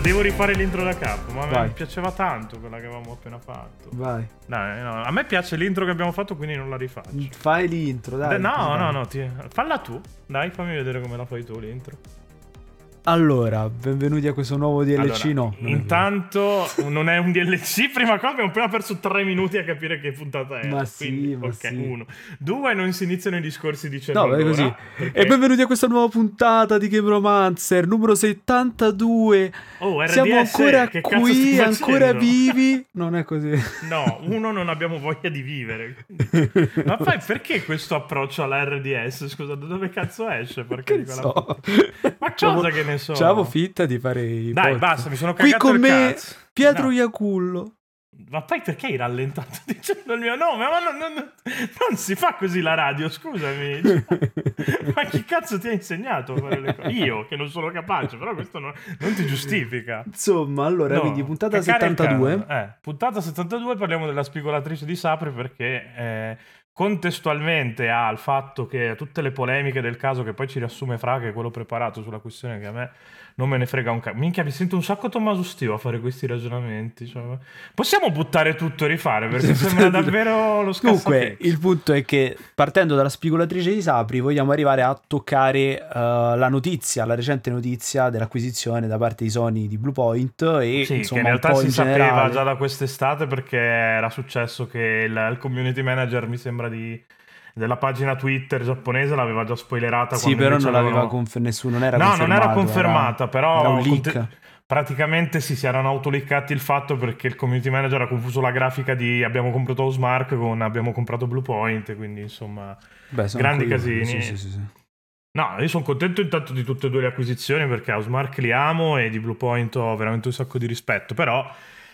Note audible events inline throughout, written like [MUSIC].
Da- devo rifare l'intro da capo, ma Vai. mi piaceva tanto quella che avevamo appena fatto. Vai. Dai, no, a me piace l'intro che abbiamo fatto, quindi non la rifaccio. Fai l'intro, dai. no, così no, dai. no, ti- falla tu. Dai, fammi vedere come la fai tu l'intro. Allora, benvenuti a questo nuovo DLC. Allora, no. intanto non è un DLC. Prima cosa abbiamo appena perso tre minuti a capire che puntata è. Ma sì, ma ok, sì. uno. Due, non si iniziano i discorsi di No, è così. perché- E benvenuti a questa nuova puntata di Game Romancer, numero 72. Oh, RDS, Siamo ancora qui, ancora vivi. Non è così. No, uno non abbiamo voglia di vivere. Ma poi perché questo approccio alla RDS? Scusa, da dove cazzo esce? Perché Che so. Ma cosa che ne so? C'avevo finta di fare i Dai, podcast. basta, mi sono Qui cagato con il me cazzo. Pietro No. Iacullo. Ma poi perché hai rallentato [LAUGHS] dicendo il mio nome? Ma non, non- non si fa così la radio, scusami. [LAUGHS] Cioè, Ma chi cazzo ti ha insegnato a fare le cose? Io, che non sono capace, però questo non, non ti giustifica. Insomma, allora, No, quindi puntata cacare il 72. cane. Eh, puntata 72 parliamo della spigolatrice di Sapri perché eh, contestualmente al fatto che tutte le polemiche del caso che poi ci riassume Fra che è quello preparato sulla questione che a me non me ne frega un cazzo. Minchia, mi sento un sacco Tommaso Stio a fare questi ragionamenti. cioè, possiamo buttare tutto e rifare perché sembra davvero lo Comunque, scassapetti. il punto è che partendo dalla spigolatrice di Sapri, vogliamo arrivare a toccare eh, la notizia, la recente notizia dell'acquisizione da parte di Sony di Bluepoint e Sì, insomma che in realtà si in sapeva generale. già da quest'estate perché era successo che il, il community manager, mi sembra, di, della pagina Twitter giapponese l'aveva già spoilerata. Sì, però non l'aveva avevano- conf- nessuno, non era No, non era confermata, però era un leak. conte- praticamente sì, si erano autoliccati il fatto perché il community manager ha confuso la grafica di abbiamo comprato Osmark con abbiamo comprato Bluepoint, quindi insomma... Beh, grandi casini. Sì, sì, sì. No, io sono contento intanto di tutte e due le acquisizioni perché Housemark li amo e di Bluepoint ho veramente un sacco di rispetto, però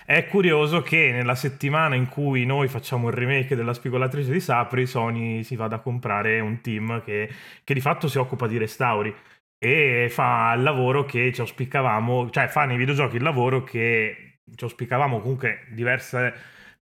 è curioso che nella settimana in cui noi facciamo il remake della spigolatrice di Sapri, Sony si vada a comprare un team che, che di fatto si occupa di restauri e fa il lavoro che ci auspicavamo, cioè fa nei videogiochi il lavoro che ci auspicavamo comunque diverse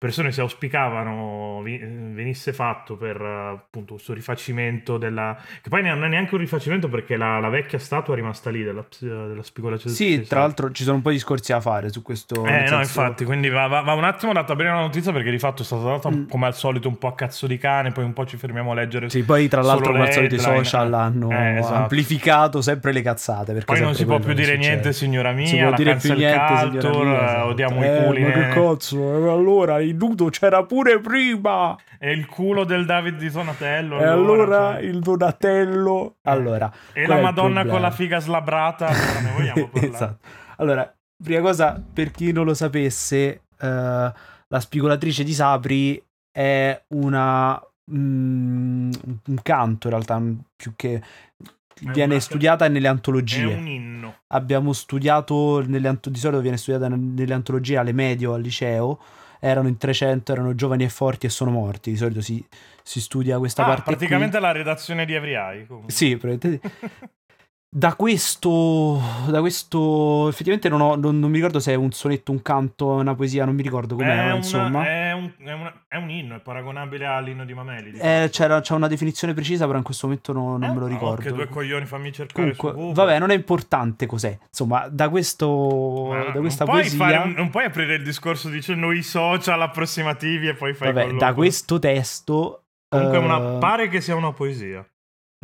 persone si auspicavano venisse fatto per appunto questo rifacimento della che poi non è neanche un rifacimento perché la, la vecchia statua è rimasta lì della, della spigolazione Sì, tra l'altro ci sono un po' di discorsi da fare su questo. eh no infatti quindi va, va- va un attimo data bene la notizia perché di fatto è stata data Mm. come al solito un po' a cazzo di cane poi un po' ci fermiamo a leggere Sì, poi tra l'altro come al solito i social hanno Eh, esatto. amplificato sempre le cazzate. perché poi non si può più dire succede. niente signora mia si può dire più niente, signora culture, mia, eh, esatto. odiamo Eh, i culi ma che cazzo, eh, allora il nudo c'era pure prima. e il culo del David di Donatello E allora cioè. il Donatello. Allora, E la Madonna con la figa slabrata, allora ne vogliamo [LAUGHS] parlare. esatto. Allora, prima cosa, per chi non lo sapesse, eh, la spigolatrice di Sapri è una. mm, un canto, in realtà, più che. Viene studiata nelle antologie. Abbiamo studiato, nelle di solito viene studiata nelle antologie alle medio, al liceo. Erano in 300, erano giovani e forti e sono morti. Di solito si, si studia questa Ah, parte. qui. praticamente la redazione di Every Eye. comunque. Sì, probabilmente. [LAUGHS] Da questo, da questo, effettivamente non, ho, non, non mi ricordo se è un sonetto, un canto, una poesia, non mi ricordo com'è, è, una- insomma. è, un, è una- è un inno, è paragonabile all'inno di Mameli. di Eh, c'era, c'è una definizione precisa, però in questo momento no- non Eh, me lo no, ricordo. Che due coglioni, fammi cercare Comunque, vabbè, non è importante cos'è. Insomma, da, questo, Ma da non questa puoi poesia, fare non puoi aprire il discorso dicendo i social approssimativi e poi fai vabbè, da questo testo, Comunque eh, una- pare che sia una poesia.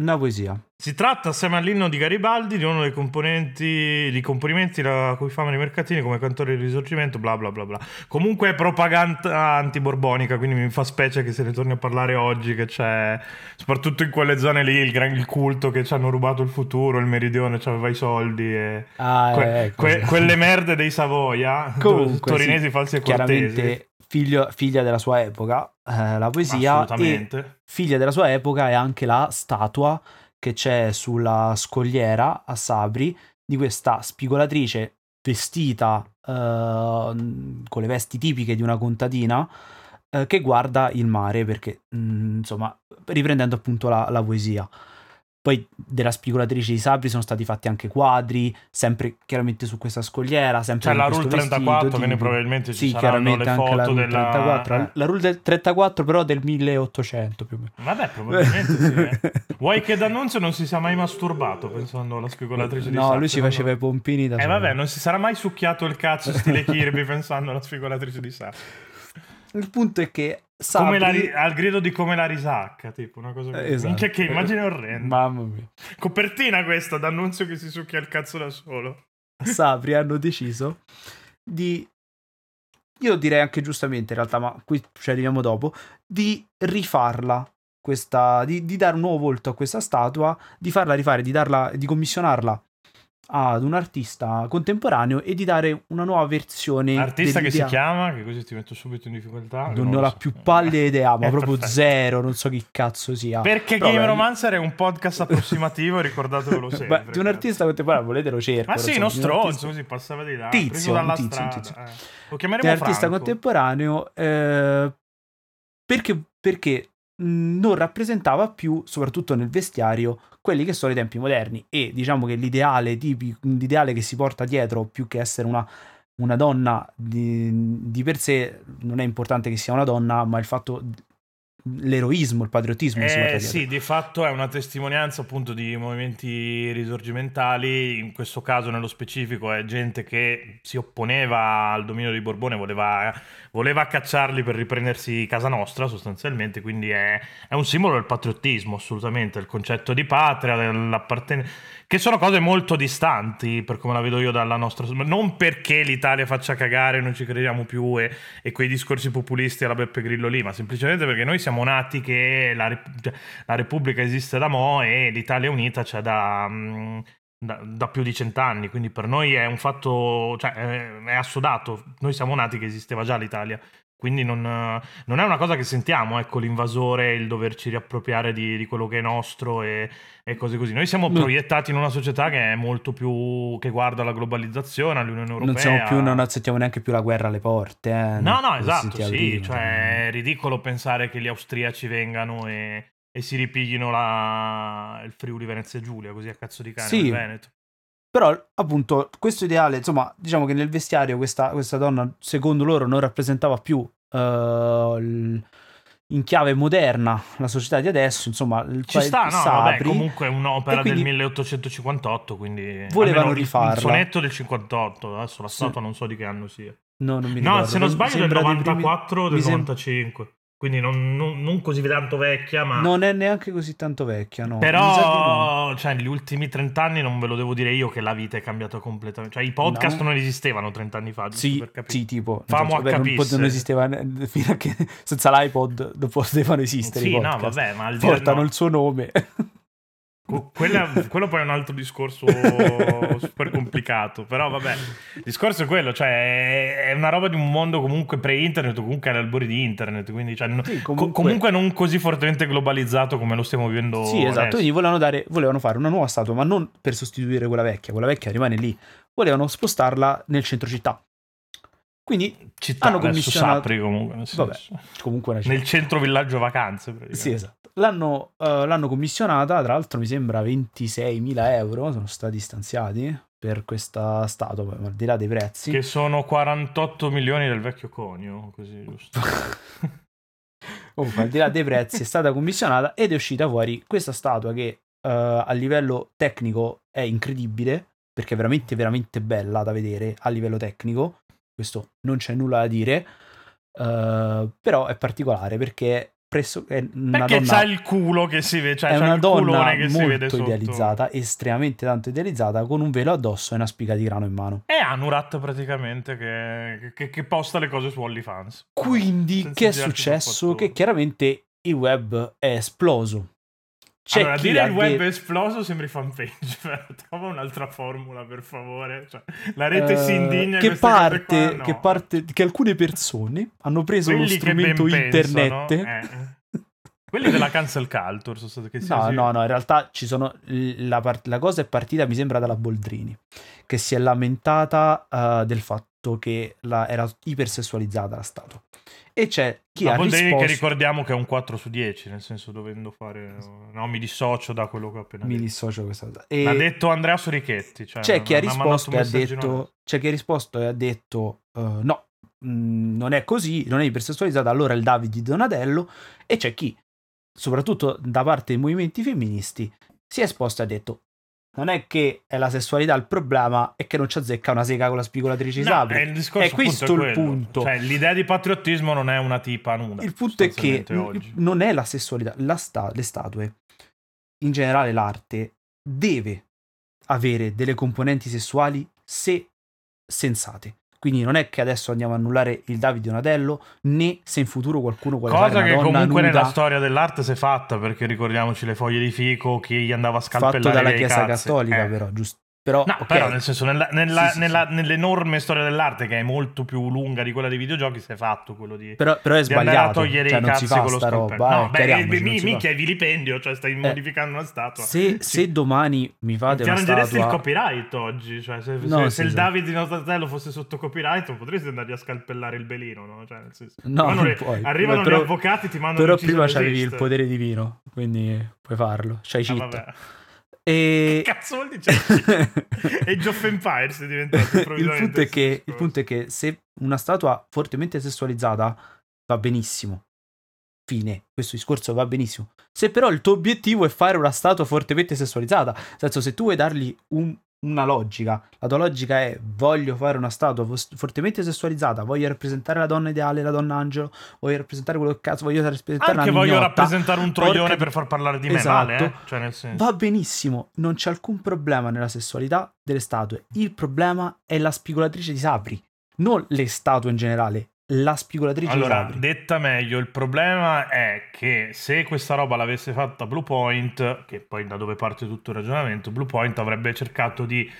Una poesia. Si tratta, assieme all'inno di Garibaldi, di uno dei componenti, di complimenti a cui famano i mercatini come cantore del risorgimento, bla bla bla bla. Comunque è propaganda antiborbonica, quindi mi fa specie che se ne torni a parlare oggi, che c'è, soprattutto in quelle zone lì, il, gran, il culto che ci hanno rubato il futuro, il meridione ci aveva i soldi e... Ah, que- ecco, que- sì. quelle merde dei Savoia, Comunque, torinesi sì, falsi e cortesi. chiaramente figlio- figlia della sua epoca, eh, la poesia, e Assolutamente. figlia della sua epoca è anche la statua che c'è sulla scogliera a Sabri di questa spigolatrice vestita eh, con le vesti tipiche di una contadina eh, che guarda il mare perché mm, insomma riprendendo appunto la, la poesia poi della spigolatrice di sabri sono stati fatti anche quadri, sempre chiaramente su questa scogliera, sempre C'è la Rule 34, quindi probabilmente ci sì, saranno le anche foto la Rule della... 34. Eh. La Rule del 34 però del 1800 più o meno. Vabbè, probabilmente sì. eh. [LAUGHS] Vuoi che D'Annunzio non si sia mai masturbato pensando alla spigolatrice di No, Sapri? lui si Secondo- faceva i pompini da Eh solo. vabbè, non si sarà mai succhiato il cazzo stile [LAUGHS] Kirby pensando alla spigolatrice di Sapri. Il punto è che Sabri... ri- al grido di come la risacca, tipo una cosa così. Eh, esatto. Minchia che immagine orrenda. Mamma mia. Copertina questa, d'annunzio che si succhia il cazzo da solo. Sabri hanno deciso di io direi anche giustamente in realtà, ma qui ci arriviamo dopo, di rifarla questa di, di dare un nuovo volto a questa statua, di farla rifare, di darla di commissionarla ad un artista contemporaneo e di dare una nuova versione Artista che si dell'idea. chiama, che così ti metto subito in difficoltà. non ne ho la so. più pallida [LAUGHS] idea, ma proprio perfetto. zero, non so chi cazzo sia. Perché Però, Game beh, Romancer è un podcast approssimativo, [LAUGHS] ricordatevelo sempre. Beh, di un artista contemporaneo, volete lo cerco. Ma sì, non uno stronzo, artista- così passava di là. Tizio, un tizio, un tizio. eh. Lo chiameremo un artista contemporaneo eh, perché, perché non rappresentava più, soprattutto nel vestiario, quelli che sono i tempi moderni. E diciamo che l'ideale, tipi- l'ideale che si porta dietro più che essere una, una donna di, di per sé non è importante che sia una donna ma il fatto l'eroismo, il patriottismo Eh, sì, di fatto è una testimonianza appunto di movimenti risorgimentali, in questo caso nello specifico è gente che si opponeva al dominio di Borbone, voleva, voleva cacciarli per riprendersi casa nostra sostanzialmente, quindi è, è un simbolo del patriottismo assolutamente, il concetto di patria, dell'appartenenza, che sono cose molto distanti per come la vedo io dalla nostra... Non perché l'Italia faccia cagare, non ci crediamo più e, e quei discorsi populisti alla Beppe Grillo lì, ma semplicemente perché noi siamo nati che la, cioè, la Repubblica esiste da mo' e l'Italia unita c'è da, mm, da, da più di cent'anni, quindi per noi è un fatto, cioè è, è assodato, noi siamo nati che esisteva già l'Italia. Quindi non, non è una cosa che sentiamo, ecco, l'invasore, il doverci riappropriare di, di quello che è nostro e, e cose così. Noi siamo proiettati in una società che è molto più che guarda alla globalizzazione, all'Unione Europea. non siamo più non accettiamo neanche più la guerra alle porte eh, No, no, esatto, sì, cioè è ridicolo pensare che gli austriaci vengano e, e si ripiglino la, il Friuli Venezia Giulia, così a cazzo di cane, Sì. Veneto. Però, appunto, questo ideale, insomma, diciamo che nel vestiario questa, questa donna, secondo loro, non rappresentava più il- in chiave moderna la società di adesso, insomma, il Ci sta, no, Sabri. vabbè, comunque è un'opera del 1858, quindi... Volevano rifarla. Il sonetto del 58, adesso la Sì. statua non so di che anno sia. No, non mi No, ricordo. se non sbaglio del Sembra dei primi- 94 o del mi sem- 95, quindi non, non- non così tanto vecchia, ma... Non è neanche così tanto vecchia, no. Però, cioè, negli ultimi 30 anni non ve lo devo dire io che la vita è cambiata completamente. Cioè, i podcast No. non esistevano 30 anni fa, giusto Sì, per capire. sì, tipo. Famo a vabbè, non, esisteva fino a che senza l'iPod non potevano esistere. Sì, i no, vabbè, ma al di là- Portano no. il suo nome. Que- quella- quello poi è un altro discorso [LAUGHS] super complicato. Però, vabbè, il discorso è quello: cioè, è- una roba di un mondo comunque pre-internet, o comunque agli albori di internet. Quindi, cioè, Sì, co- comunque- comunque... non così fortemente globalizzato come lo stiamo vivendo. Sì, esatto. adesso. Quindi volevano, dare, volevano fare una nuova statua, ma non per sostituire quella vecchia. Quella vecchia rimane lì. Volevano spostarla nel centro città. Quindi, Città, hanno commissionato- Sapri comunque. nel Vabbè, comunque. Nel centro villaggio vacanze. Sì, esatto. L'hanno, eh, l'hanno commissionata, tra l'altro mi sembra 26.000 euro sono stati stanziati per questa statua, al di là dei prezzi. Che sono 48 milioni del vecchio conio, così giusto. [LAUGHS] Comunque, al di là dei prezzi, è stata commissionata ed è uscita fuori questa statua che eh, a livello tecnico è incredibile, perché è veramente, veramente bella da vedere a livello tecnico. Questo non c'è nulla da dire, eh, però è particolare perché presso, è una Perché donna c'ha il culo che si vede, cioè è una il donna molto sotto. idealizzata, estremamente tanto idealizzata, con un velo addosso e una spiga di grano in mano. È Anurat praticamente che, che- che posta le cose su OnlyFans. Quindi, Senza che è successo? Che chiaramente il web è esploso. C'è allora, chi dire il web è esploso sembri fanpage, [LAUGHS] però trova un'altra formula per favore. Cioè, la rete si eh, indigna che parte, qua, no. che parte che alcune persone hanno preso lo Quelli ben strumento internet pensano, eh. Quelli della cancel culture sono stati che si No, si- no, no, in realtà ci sono. La, part- la cosa è partita, mi sembra, dalla Boldrini, che si è lamentata eh, del fatto. Che la, era ipersessualizzata la statua. E c'è chi Ma ha risposto... che ricordiamo che è un 4 su 10, nel senso dovendo fare... No, mi dissocio da quello che ho appena Mi detto. dissocio da questa cosa. E L'ha detto Andrea Sorichetti. Cioè, c'è chi ha mi risposto e ha detto... C'è chi ha risposto e ha detto... eh, no, mh, non è così, non è ipersessualizzata, allora il David di Donatello. E c'è chi, soprattutto da parte dei movimenti femministi, si è esposto e ha detto... Non è che è la sessualità il problema, è che non ci azzecca una sega con la spigolatrice No, è il discorso, È questo appunto, il punto. Cioè, l'idea di patriottismo non è una tipa nuda. Il punto è che oggi. non è la sessualità, la sta- le statue, in generale l'arte, deve avere delle componenti sessuali se sensate. Quindi non è che adesso andiamo a annullare il Davide Donatello, né se in futuro qualcuno vuole Cosa che comunque nuda nella storia dell'arte si è fatta, perché ricordiamoci le foglie di fico, chi gli andava a scalpellare fatto dalla Chiesa cazzi. Cattolica, Eh. però, giusto? Però, No, ok, però nel senso, nella- nella- Sì, sì, nella- sì. nell'enorme storia dell'arte, che è molto più lunga di quella dei videogiochi, si è fatto quello di, però, però è di andare a sbagliato. togliere Cioè, i cazzi con lo scalpello. roba. no, eh, beh, eh, non mi- minchia è vilipendio, cioè stai modificando una statua. Se, se domani mi fate Chiarenderesti il statua... copyright oggi, cioè se, No, se- se il. Davide di Donatello fosse sotto copyright non potresti andare a scalpellare il belino, no? Cioè, nel senso, No, non le- puoi. arrivano Però- gli avvocati, ti mandano Però prima c'avevi il potere divino, quindi puoi farlo. C'hai Ah, cheat. vabbè. E... Che cazzo vuol dire? Age of Empires è diventato [LAUGHS] il, punto è che, il punto è che se una statua fortemente sessualizzata va benissimo. Fine. Questo discorso va benissimo. Se però il tuo obiettivo è fare una statua fortemente sessualizzata, nel senso se tu vuoi dargli un- una logica, la tua logica è voglio fare una statua fortemente sessualizzata, voglio rappresentare la donna ideale, la donna angelo, voglio rappresentare quello che cazzo, voglio rappresentare Anche voglio mignotta. rappresentare un troione Porca- per far parlare di me Esatto. male, eh? Cioè, nel senso... Va benissimo, non c'è alcun problema nella sessualità delle statue. Il problema è la spigolatrice di sabri, non le statue in generale, la spigolatrice di Allora, sabri. detta meglio, il problema è che se questa roba l'avesse fatta Bluepoint, che poi da dove parte tutto il ragionamento, Bluepoint avrebbe cercato di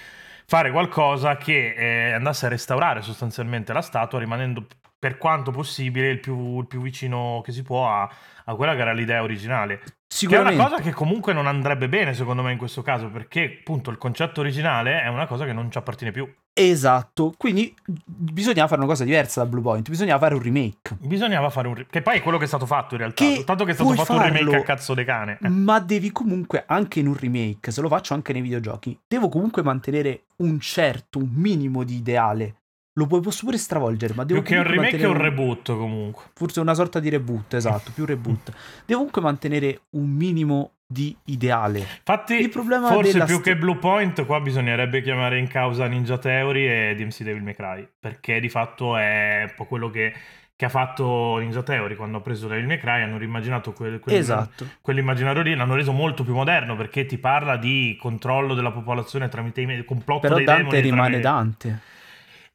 fare qualcosa che eh, andasse a restaurare sostanzialmente la statua, rimanendo per quanto possibile il più, il più vicino che si può a, a quella che era l'idea originale. Che è Sicuramente. una cosa che comunque non andrebbe bene secondo me in questo caso, perché appunto il concetto originale è una cosa che non ci appartiene più. Esatto, quindi bisognava fare una cosa diversa da Blue Point, bisognava fare un remake. Bisognava fare un... ri- che poi è quello che è stato fatto in realtà, Che soltanto che è stato fatto un remake farlo, a cazzo de cane. Eh. Ma devi comunque, anche in un remake, se lo faccio anche nei videogiochi, devo comunque mantenere un certo, un minimo di ideale. Lo puoi posso pure stravolgere, ma devo Più che un remake è un mantenere reboot comunque. Forse una sorta di reboot, esatto, più reboot. [LAUGHS] Devo comunque mantenere un minimo di ideale. Infatti, forse più st- che Blue Point, qua bisognerebbe chiamare in causa Ninja Theory e DMC Devil May Cry. Perché di fatto è un po' quello che, che ha fatto Ninja Theory quando ha preso Devil May Cry. Hanno rimmaginato quel, quel- Esatto. quell'immaginario lì, l'hanno reso molto più moderno perché ti parla di controllo della popolazione tramite i complotto Però dei Dante demoni rimane tramite- Dante.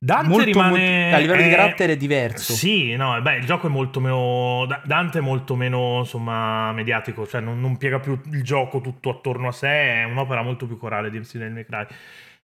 Dante Molto, rimane molto- a livello di è- carattere è diverso. Sì, no, beh, il gioco è molto meno. Da- Dante è molto meno, insomma, mediatico, cioè non, non piega più il gioco tutto attorno a sé, è un'opera molto più corale di MC May Cry.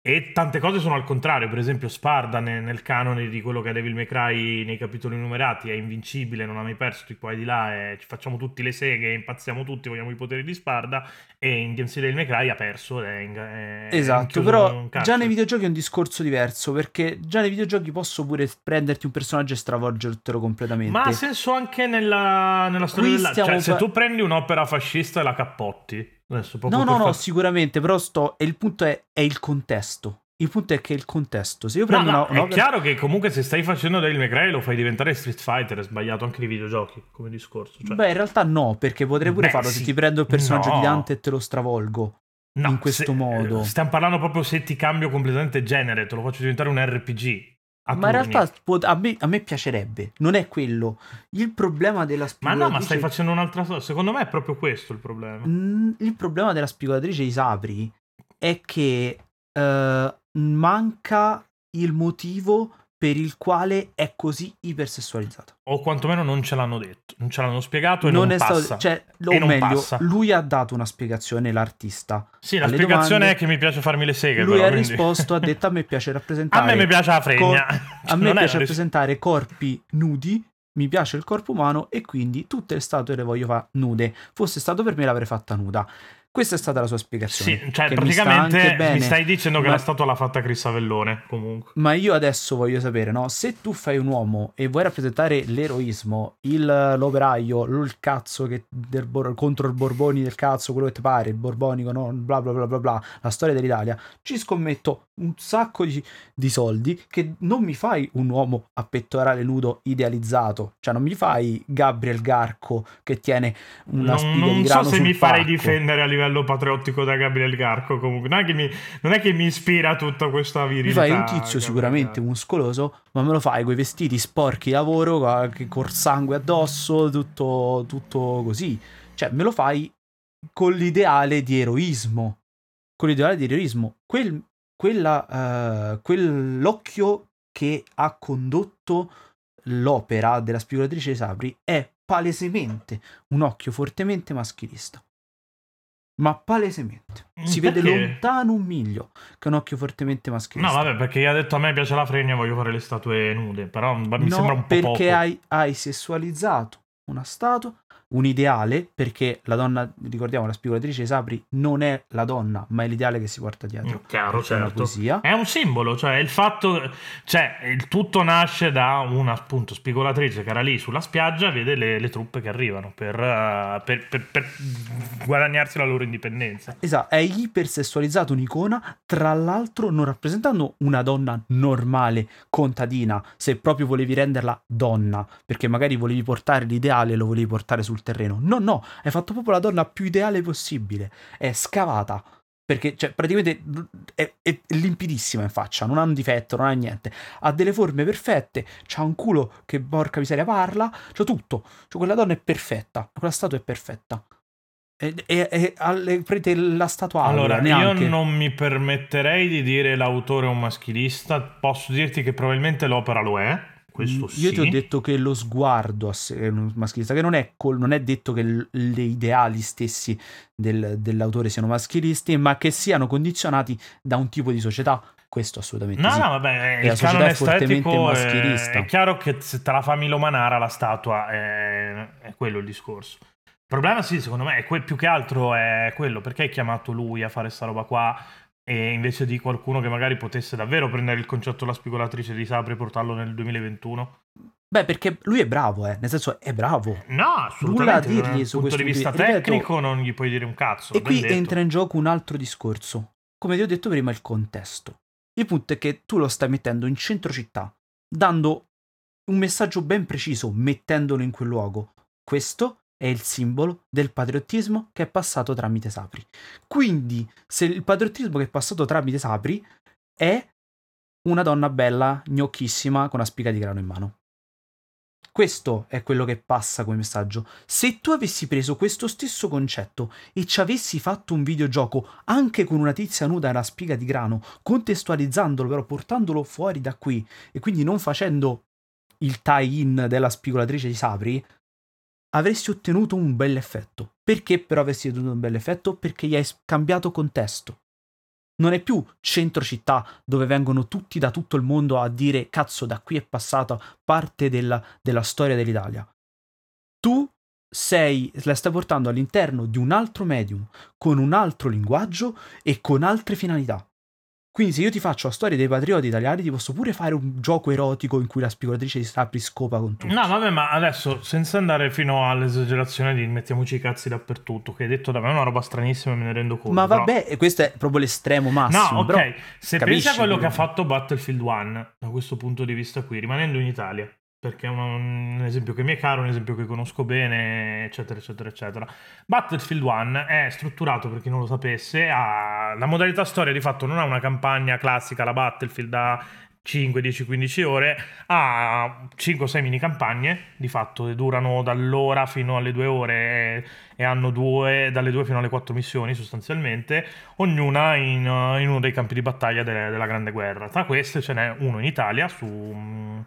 E tante cose sono al contrario, per esempio Sparda ne- nel, canone di quello che è Devil May Cry nei capitoli numerati è invincibile, non ha mai perso di qua e di là, e ci facciamo tutti le seghe, impazziamo tutti, vogliamo i poteri di Sparda, e in DMC Devil May Cry ha perso, è, in- è Esatto, però già nei videogiochi è un discorso diverso, perché già nei videogiochi posso pure prenderti un personaggio e stravolgertelo completamente. Ma ha senso anche nella, nella storia Qui dell'arte. Cioè, stiamo se tu prendi un'opera fascista e la cappotti, adesso No, no, no, far- sicuramente, però sto... E il punto è, è il contesto. Il punto è che il contesto. Se io No, prendo no, una, è chiaro che comunque se stai facendo Devil May Cry lo fai diventare Street Fighter, è sbagliato anche nei videogiochi come discorso. Cioè, Beh, in realtà no, perché potrei pure Beh, farlo sì. se ti prendo il personaggio No. di Dante e te lo stravolgo. no, in questo se- modo. eh, Stiamo parlando proprio se ti cambio completamente genere, te lo faccio diventare un RPG. Ma in realtà pot- a me, a me piacerebbe, non è quello. Il problema della Ma spigolatrice... no, ma stai facendo un'altra cosa. Secondo me è proprio questo il problema. Il problema della spigolatrice di Sabri è che eh, manca il motivo per il quale è così ipersessualizzata. O quantomeno non ce l'hanno detto, non ce l'hanno spiegato e non, è passa. stato, cioè, E o non meglio, passa. lui ha dato una spiegazione, l'artista. Sì, la spiegazione domande. è che mi piace farmi le seghe. Lui però, ha quindi- risposto, ha detto a me piace [LAUGHS] A rappresentare me mi piace la fregna. [LAUGHS] a me Non piace una ris- rappresentare corpi nudi, mi piace il corpo umano e quindi tutte le statue le voglio fare nude. Fosse stato per me l'avrei fatta nuda. Questa è stata la sua spiegazione. Sì, cioè praticamente mi, mi, bene, stai dicendo che ma... la statua l'ha fatta Chris Avellone, comunque. Ma io adesso voglio sapere, no? Se tu fai un uomo e vuoi rappresentare l'eroismo, il, l'operaio, il cazzo che del, contro il Borboni del cazzo, quello che ti pare, il borbonico, no? Bla bla bla bla bla, la storia dell'Italia, ci scommetto un sacco di, di soldi che non mi fai un uomo a pettorale nudo idealizzato. Cioè non mi fai Gabriel Garco che tiene una non, spiga non di grano so se mi farei pacco. difendere a livello patriottico da Gabriel Garco comunque non è che mi, non è che mi ispira tutta questa Mi virilità fai un tizio sicuramente Garco. muscoloso, ma me lo fai con i vestiti sporchi lavoro, col sangue addosso, tutto, tutto così. Cioè, me lo fai con l'ideale di eroismo. Con l'ideale di eroismo. Quel, quella, eh, quell'occhio che ha condotto l'opera della spigolatrice di Sabri è palesemente un occhio fortemente maschilista. Ma palesemente. Si vede Perché? lontano un miglio che è un occhio fortemente no maschilista. vabbè perché gli ha detto a me piace la fregna voglio fare le statue nude però mi no, sembra un po' perché poco hai, hai sessualizzato una statua, un ideale, perché la donna, ricordiamo, la spigolatrice di Sabri non è la donna, ma è l'ideale che si porta dietro. Mm, chiaro certo. è un simbolo cioè il fatto cioè il tutto nasce da una appunto spigolatrice che era lì sulla spiaggia vede le, le truppe che arrivano per, eh, per- per- per guadagnarsi la loro indipendenza. Esatto, è ipersessualizzato un'icona, tra l'altro non rappresentando una donna normale, contadina, se proprio volevi renderla donna, perché magari volevi portare l'ideale lo volevi portare sul terreno. No, no, hai fatto proprio la donna più ideale possibile. È scavata. Perché, cioè, praticamente è, è limpidissima in faccia, non ha un difetto, non ha niente. Ha delle forme perfette, c'ha un culo che, porca miseria, parla, c'ha tutto. Cioè, quella donna è perfetta, quella statua è perfetta. E, e, e alle- prendete la statua allora aurea, io neanche. non mi permetterei di dire l'autore è un maschilista posso dirti che probabilmente l'opera lo è questo sì Io ti ho detto che lo sguardo è un maschilista, che non è, col- non è detto che l- gli ideali stessi del- dell'autore siano maschilisti, ma che siano condizionati da un tipo di società. Questo assolutamente No, sì. no, vabbè, E il canone è fortemente estetico è, maschilista. è chiaro che se te la fa Milo Manara la statua è, è quello il discorso. Il problema sì, secondo me, è que- più che altro è quello, perché hai chiamato lui a fare sta roba qua e invece di qualcuno che magari potesse davvero prendere il concetto della spigolatrice di Sapri e portarlo nel 2021? Beh, perché lui è bravo, eh. Nel senso, è bravo. No, assolutamente. dirgli dal su punto questo di vista punto di- ripeto- tecnico non gli puoi dire un cazzo. E qui detto. entra in gioco un altro discorso. Come ti ho detto prima, il contesto. Il punto è che tu lo stai mettendo in centro città, dando un messaggio ben preciso, mettendolo in quel luogo. Questo è il simbolo del patriottismo che è passato tramite Sapri. Quindi, se il patriottismo che è passato tramite Sapri è una donna bella, gnocchissima, con una spiga di grano in mano. Questo è quello che passa come messaggio. Se tu avessi preso questo stesso concetto e ci avessi fatto un videogioco anche con una tizia nuda e una spiga di grano, contestualizzandolo però portandolo fuori da qui e quindi non facendo il tie-in della spigolatrice di Sapri, avresti ottenuto un bel effetto. Perché però avresti ottenuto un bel effetto? Perché gli hai cambiato contesto. Non è più centro città dove vengono tutti da tutto il mondo a dire cazzo da qui è passata parte della, della storia dell'Italia. Tu sei, la stai portando all'interno di un altro medium, con un altro linguaggio e con altre finalità. Quindi se io ti faccio la storia dei patrioti italiani ti posso pure fare un gioco erotico in cui la spigolatrice di Sapri scopa con tutti. No, vabbè, ma adesso, senza andare fino all'esagerazione di mettiamoci i cazzi dappertutto, che hai detto da me è una roba stranissima, me ne rendo conto. Ma però- vabbè, e questo è proprio l'estremo massimo. No, ok, però se pensi a quello che ha fatto Battlefield 1, da questo punto di vista qui, rimanendo in Italia, perché è un, un esempio che mi è caro, un esempio che conosco bene, eccetera, eccetera, eccetera. Battlefield 1 è strutturato, per chi non lo sapesse, ha la modalità storia di fatto non ha una campagna classica, la Battlefield da 5, 10, 15 ore, ha 5 o 6 mini campagne, di fatto durano dall'ora fino alle 2 ore e, hanno due, dalle 2 fino alle 4 missioni sostanzialmente, ognuna in, in uno dei campi di battaglia de- della Grande Guerra. Tra queste ce n'è uno in Italia, su, mm,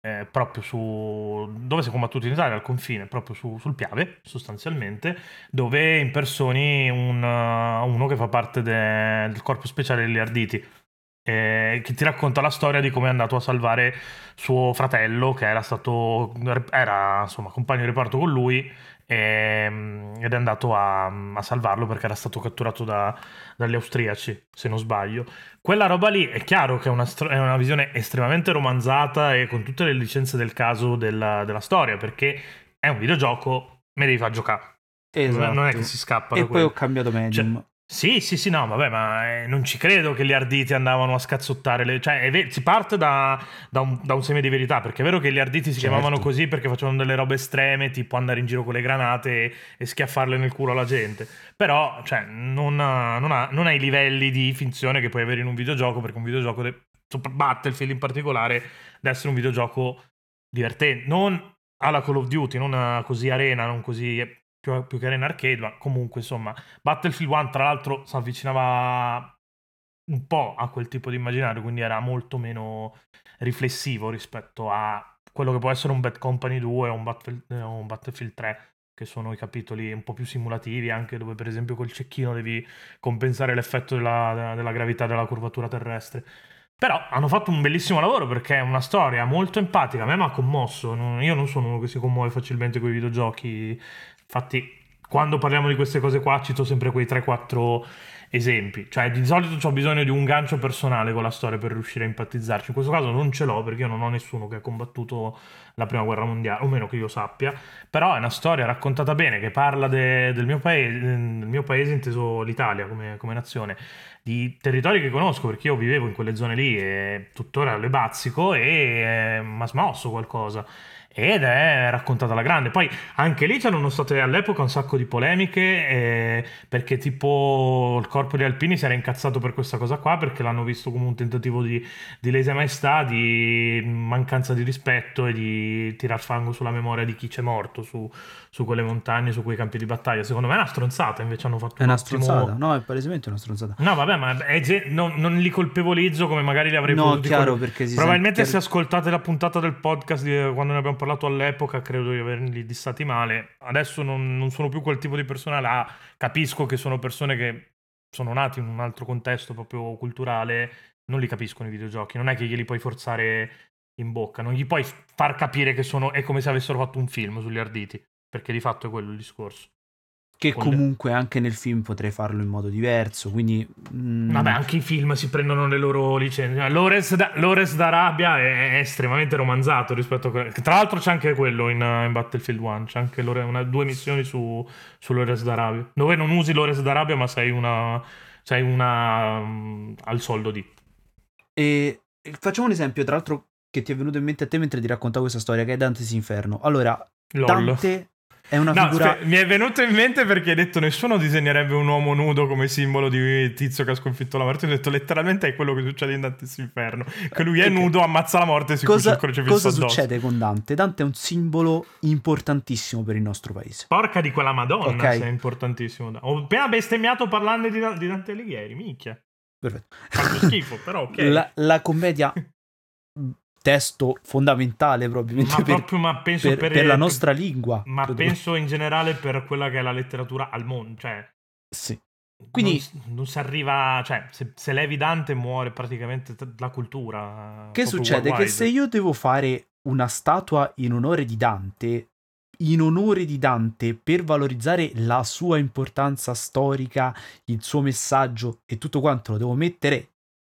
eh, proprio su dove si è combattuto in Italia, al confine, proprio su- sul Piave, sostanzialmente, dove impersoni un, uh, uno che fa parte de- del corpo speciale degli Arditi. eh, che ti racconta la storia di come è andato a salvare suo fratello, che era stato era insomma compagno di reparto con lui ehm, ed è andato a, a, salvarlo perché era stato catturato da, dagli austriaci, se non sbaglio. Quella roba lì è chiaro che è una, è una visione estremamente romanzata e con tutte le licenze del caso della, della storia, perché è un videogioco, me devi far giocare. Esatto. Non è che si scappa. E poi quello. ho cambiato medium. Cioè, sì, sì, sì, no, vabbè, ma eh, non ci credo che gli arditi andavano a scazzottare. Le... Cioè, ver- si parte da, da, un, da, un, seme di verità, perché è vero che gli arditi si certo. chiamavano così perché facevano delle robe estreme, tipo andare in giro con le granate e, e schiaffarle nel culo alla gente. Però, cioè, non ha, non, ha, non ha, i livelli di finzione che puoi avere in un videogioco, perché un videogioco, de- Battlefield in particolare, deve essere un videogioco divertente. Non alla Call of Duty, non così arena, non così più, più che Arena Arcade, ma comunque insomma Battlefield 1 tra l'altro si avvicinava un po' a quel tipo di immaginario, quindi era molto meno riflessivo rispetto a quello che può essere un Bad Company 2 o un, Battle, eh, un Battlefield 3 che sono i capitoli un po' più simulativi, anche dove per esempio col cecchino devi compensare l'effetto della, della gravità della curvatura terrestre. Però hanno fatto un bellissimo lavoro perché è una storia molto empatica. A me mi ha commosso. Io non sono uno che si commuove facilmente con i videogiochi. Infatti, quando parliamo di queste cose qua, cito sempre quei 3-4 esempi. Cioè, di solito ho bisogno di un gancio personale con la storia per riuscire a empatizzarci. In questo caso non ce l'ho perché io non ho nessuno che ha combattuto la prima guerra mondiale, o meno che io sappia. Però è una storia raccontata bene che parla de, del, mio paese, del mio paese, inteso l'Italia come, come nazione di territori che conosco perché io vivevo in quelle zone lì e tuttora le bazzico e eh, mi ha smosso qualcosa ed è raccontata alla grande. Poi anche lì c'erano state all'epoca un sacco di polemiche eh, perché tipo il corpo di Alpini si era incazzato per questa cosa qua perché l'hanno visto come un tentativo di, di lesa maestà, di mancanza di rispetto e di tirar fango sulla memoria di chi c'è morto su, su quelle montagne, su quei campi di battaglia. Secondo me è una stronzata, invece hanno fatto è una ottimo... stronzata, no, è palesemente una stronzata. No, vabbè, ma ge- non, non, li colpevolizzo come magari li avrei no, potuti chiaro, col... perché si Probabilmente sente... se ascoltate la puntata del podcast di quando ne abbiamo parlato all'epoca credo di averli dissati male. Adesso non, non sono più quel tipo di persona là. Capisco che sono persone che sono nati in un altro contesto proprio culturale. Non li capiscono i videogiochi. Non è che glieli puoi forzare in bocca. Non gli puoi far capire che sono. È come se avessero fatto un film sugli arditi. Perché di fatto è quello il discorso. Che comunque anche nel film potrei farlo in modo diverso, quindi... Mm... Vabbè, anche i film si prendono le loro licenze. Lores, da, Lores d'Arabia è, è, estremamente romanzato rispetto a... Tra l'altro c'è anche quello in, in Battlefield 1, c'è anche una, due missioni su, su Lores d'Arabia, dove non usi Lores d'Arabia ma sei una... sei una... Um, al soldo di... E facciamo un esempio, tra l'altro, che ti è venuto in mente a te mentre ti raccontavo questa storia, che è Dante's Inferno. Allora, Lol. Dante è una no, figura... Mi è venuto in mente perché hai detto nessuno disegnerebbe un uomo nudo come simbolo di tizio che ha sconfitto la morte. Ho detto letteralmente è quello che succede in Dante's Inferno. Che lui è okay. nudo, ammazza la morte e si cosa, cuce il Cosa addosso. succede con Dante? Dante è un simbolo importantissimo per il nostro paese. Porca di quella madonna okay. se è importantissimo. Ho appena bestemmiato parlando di, di Dante Alighieri, minchia. Perfetto. Fa schifo, però ok. [LAUGHS] La, la commedia [LAUGHS] testo fondamentale probabilmente ma per, proprio, ma penso per, per, per la nostra lingua. Ma penso in generale per quella che è la letteratura al mondo. Cioè, sì. Quindi non, non si arriva, cioè, se, se, levi Dante muore praticamente la cultura. Che succede? Che se io devo fare una statua in onore di Dante, in onore di Dante, per valorizzare la sua importanza storica, il suo messaggio e tutto quanto, lo devo mettere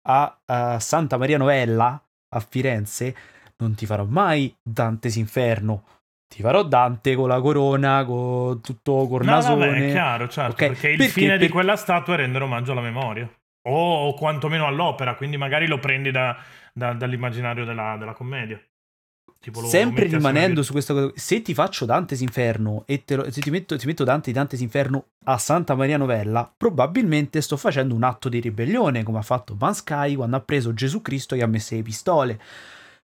a, a Santa Maria Novella, a Firenze, non ti farò mai Dante's Inferno. Ti farò Dante con la corona, con tutto cornasone. No, vabbè, è chiaro, certo, okay. perché il perché, fine per... di quella statua è rendere omaggio alla memoria. O, o quantomeno all'opera, quindi magari lo prendi da, da, dall'immaginario della, della commedia. Sempre rimanendo su questa cosa, se ti faccio Dante's Inferno e lo, se ti metto, ti metto Dante di Dante's Inferno a Santa Maria Novella, probabilmente sto facendo un atto di ribellione, come ha fatto Bansky quando ha preso Gesù Cristo e ha messo le pistole.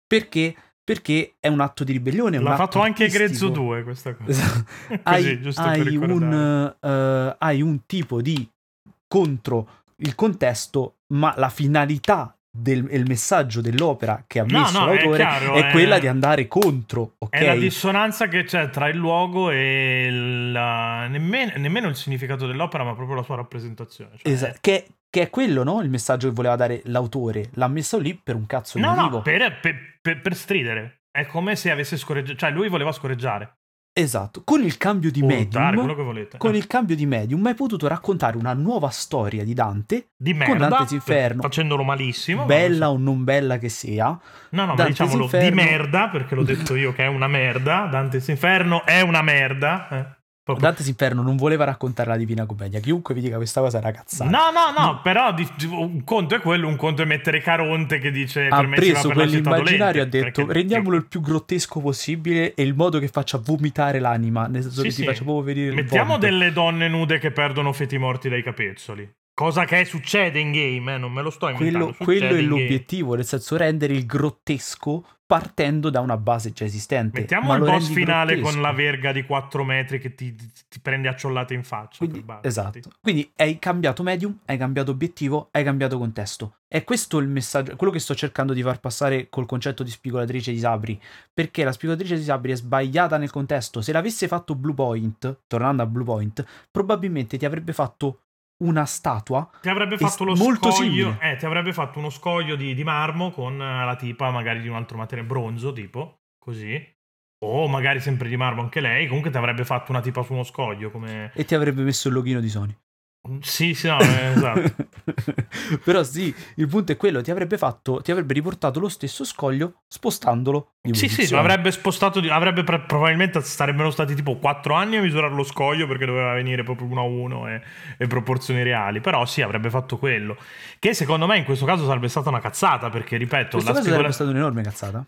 Perché? Perché è un atto di ribellione. L'ha fatto anche Grezzo 2 questa cosa. Esatto. [LAUGHS] Così, hai, hai, un, uh, hai un tipo di contro il contesto, ma la finalità del il messaggio dell'opera che ha messo no, no, l'autore è, chiaro, è, quella di andare contro. Okay? È la dissonanza che c'è tra il luogo e la... nemmeno, nemmeno, il significato dell'opera, ma proprio la sua rappresentazione. Cioè... Esatto, che, che, è quello, no? Il messaggio che voleva dare l'autore. L'ha messo lì per un cazzo di no, motivo. No, per, per, per, per stridere. È come se avesse scorreggiato, cioè lui voleva scorreggiare. Esatto, con il cambio di O medium, volete. con Eh. il cambio di medium hai potuto raccontare una nuova storia di Dante, di con merda, Dante's Inferno. facendolo malissimo. bella o non bella che sia. No, no, ma Dante's diciamolo Inferno- di merda, perché l'ho detto io che è una merda. Dante's Inferno è una merda. eh. Proprio- Dante's Inferno non voleva raccontare la Divina Commedia. Chiunque vi dica questa cosa è una cazzata. No, no, no, però di- di- un conto è quello, un conto è mettere Caronte che dice ha preso quell'immaginario e ha detto perché- rendiamolo il più grottesco possibile e il modo che faccia vomitare l'anima, nel senso Sì, che sì. ti faccia proprio vedere il Mettiamo vomito. delle donne nude che perdono feti morti dai capezzoli. Cosa che succede in game, eh, non me lo sto inventando. quello, quello è in game. l'obiettivo, nel senso rendere il grottesco partendo da una base già esistente. Mettiamo il boss finale grottesco. con la verga di 4 metri che ti, ti prende a ciollate in faccia. Quindi, esatto. Quindi hai cambiato medium, hai cambiato obiettivo, hai cambiato contesto. E questo il messaggio, quello che sto cercando di far passare col concetto di spigolatrice di sabri. Perché la spigolatrice di sabri è sbagliata nel contesto. Se l'avesse fatto Blue Point, tornando a Blue Point, probabilmente ti avrebbe fatto una statua. Ti avrebbe fatto lo molto scoglio, simile. eh, ti avrebbe fatto uno scoglio di, di marmo con eh, la tipa magari di un altro materiale, bronzo tipo, così. O magari sempre di marmo anche lei, comunque ti avrebbe fatto una tipa su uno scoglio come... E ti avrebbe messo il loghino di Sony. Sì, sì, no, eh, esatto. [LAUGHS] Però sì, il punto è quello, ti avrebbe fatto, ti avrebbe riportato lo stesso scoglio spostandolo di Sì, sì, posizione. avrebbe spostato, avrebbe probabilmente sarebbero stati tipo 4 anni a misurare lo scoglio perché doveva venire proprio uno a uno e, e proporzioni reali. Però sì, avrebbe fatto quello. Che secondo me in questo caso sarebbe stata una cazzata perché, ripeto, Questo la caso specola- sarebbe stata un'enorme cazzata.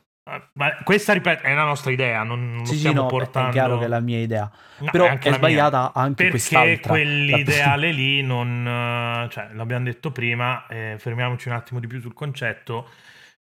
Ma questa, ripeto, è la nostra idea, non, lo Sì, sì, stiamo no, portando... è chiaro che è la mia idea. No, Però anche è la mia. sbagliata anche Perché quest'altra. quell'ideale lì non... eh, Cioè, l'abbiamo detto prima, eh, fermiamoci un attimo di più sul concetto.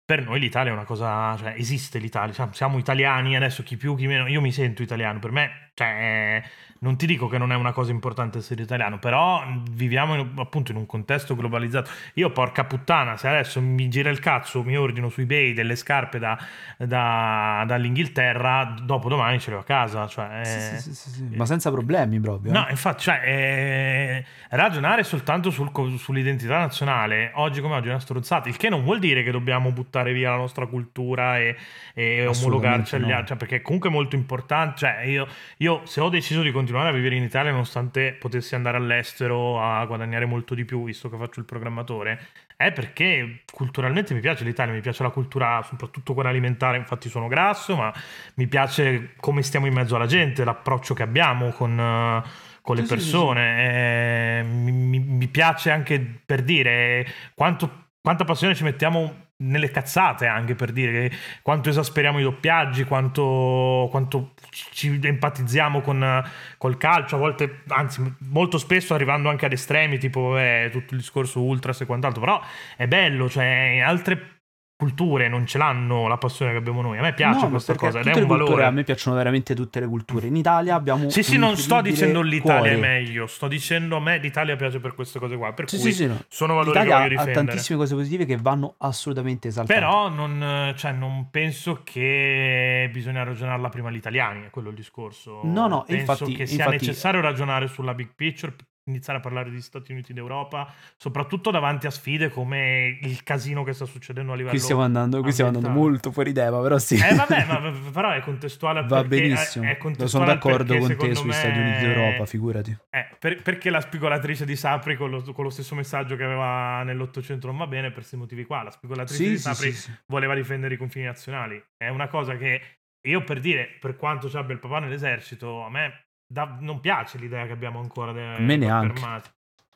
Per noi l'Italia è una cosa... Cioè, esiste l'Italia, siamo, siamo italiani, adesso chi più, chi meno... Io mi sento italiano, per me... Cioè, non ti dico che non è una cosa importante essere italiano, però viviamo in- appunto in un contesto globalizzato. Io, porca puttana, se adesso mi gira il cazzo, mi ordino su eBay delle scarpe da, da- dall'Inghilterra, dopo domani ce le ho a casa. Cioè, Sì, eh, sì, sì, sì. Ma senza problemi proprio. No, eh. infatti, cioè, eh, ragionare soltanto sul sull'identità nazionale, oggi come oggi è una stronzata, il che non vuol dire che dobbiamo buttare via la nostra cultura e, e omologarci agli no. altri, cioè, perché comunque è molto importante, cioè, io, io se ho deciso di continuare a vivere in Italia nonostante potessi andare all'estero a guadagnare molto di più, visto che faccio il programmatore, è perché culturalmente mi piace l'Italia, mi piace la cultura, soprattutto quella alimentare, infatti sono grasso, ma mi piace come stiamo in mezzo alla gente, l'approccio che abbiamo con, eh, con le Sì, sì, sì, persone. eh, mi, mi- mi piace anche per dire quanto, quanta passione ci mettiamo nelle cazzate anche per dire quanto esasperiamo i doppiaggi, quanto, quanto ci empatizziamo con, col calcio, a volte, anzi molto spesso arrivando anche ad estremi, tipo vabbè, tutto il discorso ultras e quant'altro, però è bello, cioè altre culture non ce l'hanno la passione che abbiamo noi, a me piace No, questa cosa ed è un culture, valore. A me piacciono veramente tutte le culture. In Italia abbiamo. Sì, sì, non sto dicendo l'Italia è cuore. meglio, sto dicendo a me l'Italia piace per queste cose qua, per Sì, cui sì, sì, no. sono valori che L'Italia voglio ha difendere. tantissime cose positive che vanno assolutamente esaltate. Però non, cioè, non penso che bisogna ragionarla prima gli italiani, è quello il discorso. No, no, penso infatti- che sia infatti- necessario ragionare sulla big picture, iniziare a parlare di Stati Uniti d'Europa, soprattutto davanti a sfide come il casino che sta succedendo a livello qui stiamo andando, qui stiamo andando molto fuori tema, però sì. Eh vabbè, ma però è contestuale Va benissimo. è- Lo sono contestuale d'accordo perché con te sui me- Stati Uniti d'Europa, figurati. eh, per- perché la spigolatrice di Sapri con lo, con lo stesso messaggio che aveva nell'Ottocento non va bene per questi motivi qua. La spigolatrice Sì, di Sapri sì, sì. voleva difendere i confini nazionali. È una cosa che io per dire, per quanto ci abbia il papà nell'esercito, a me da- non piace l'idea che abbiamo ancora A me neanche. armati.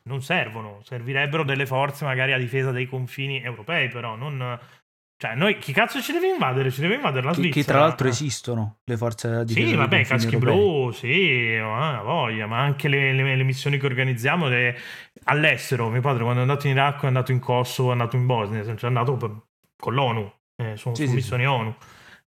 Non servono, servirebbero delle forze magari a difesa dei confini europei, però non... Cioè, noi chi cazzo ci deve invadere? Ci deve invadere la Che, Svizzera. che tra l'altro Eh. esistono le forze di difesa Sì, vabbè, caschi blu, sì, ma voglia, ma anche le, le- le missioni che organizziamo le- all'estero. Mio padre quando è andato in Iraq è andato in Kosovo, è andato in Bosnia, cioè è andato per- con l'ONU, eh, sono Sì, su sì, missioni ONU.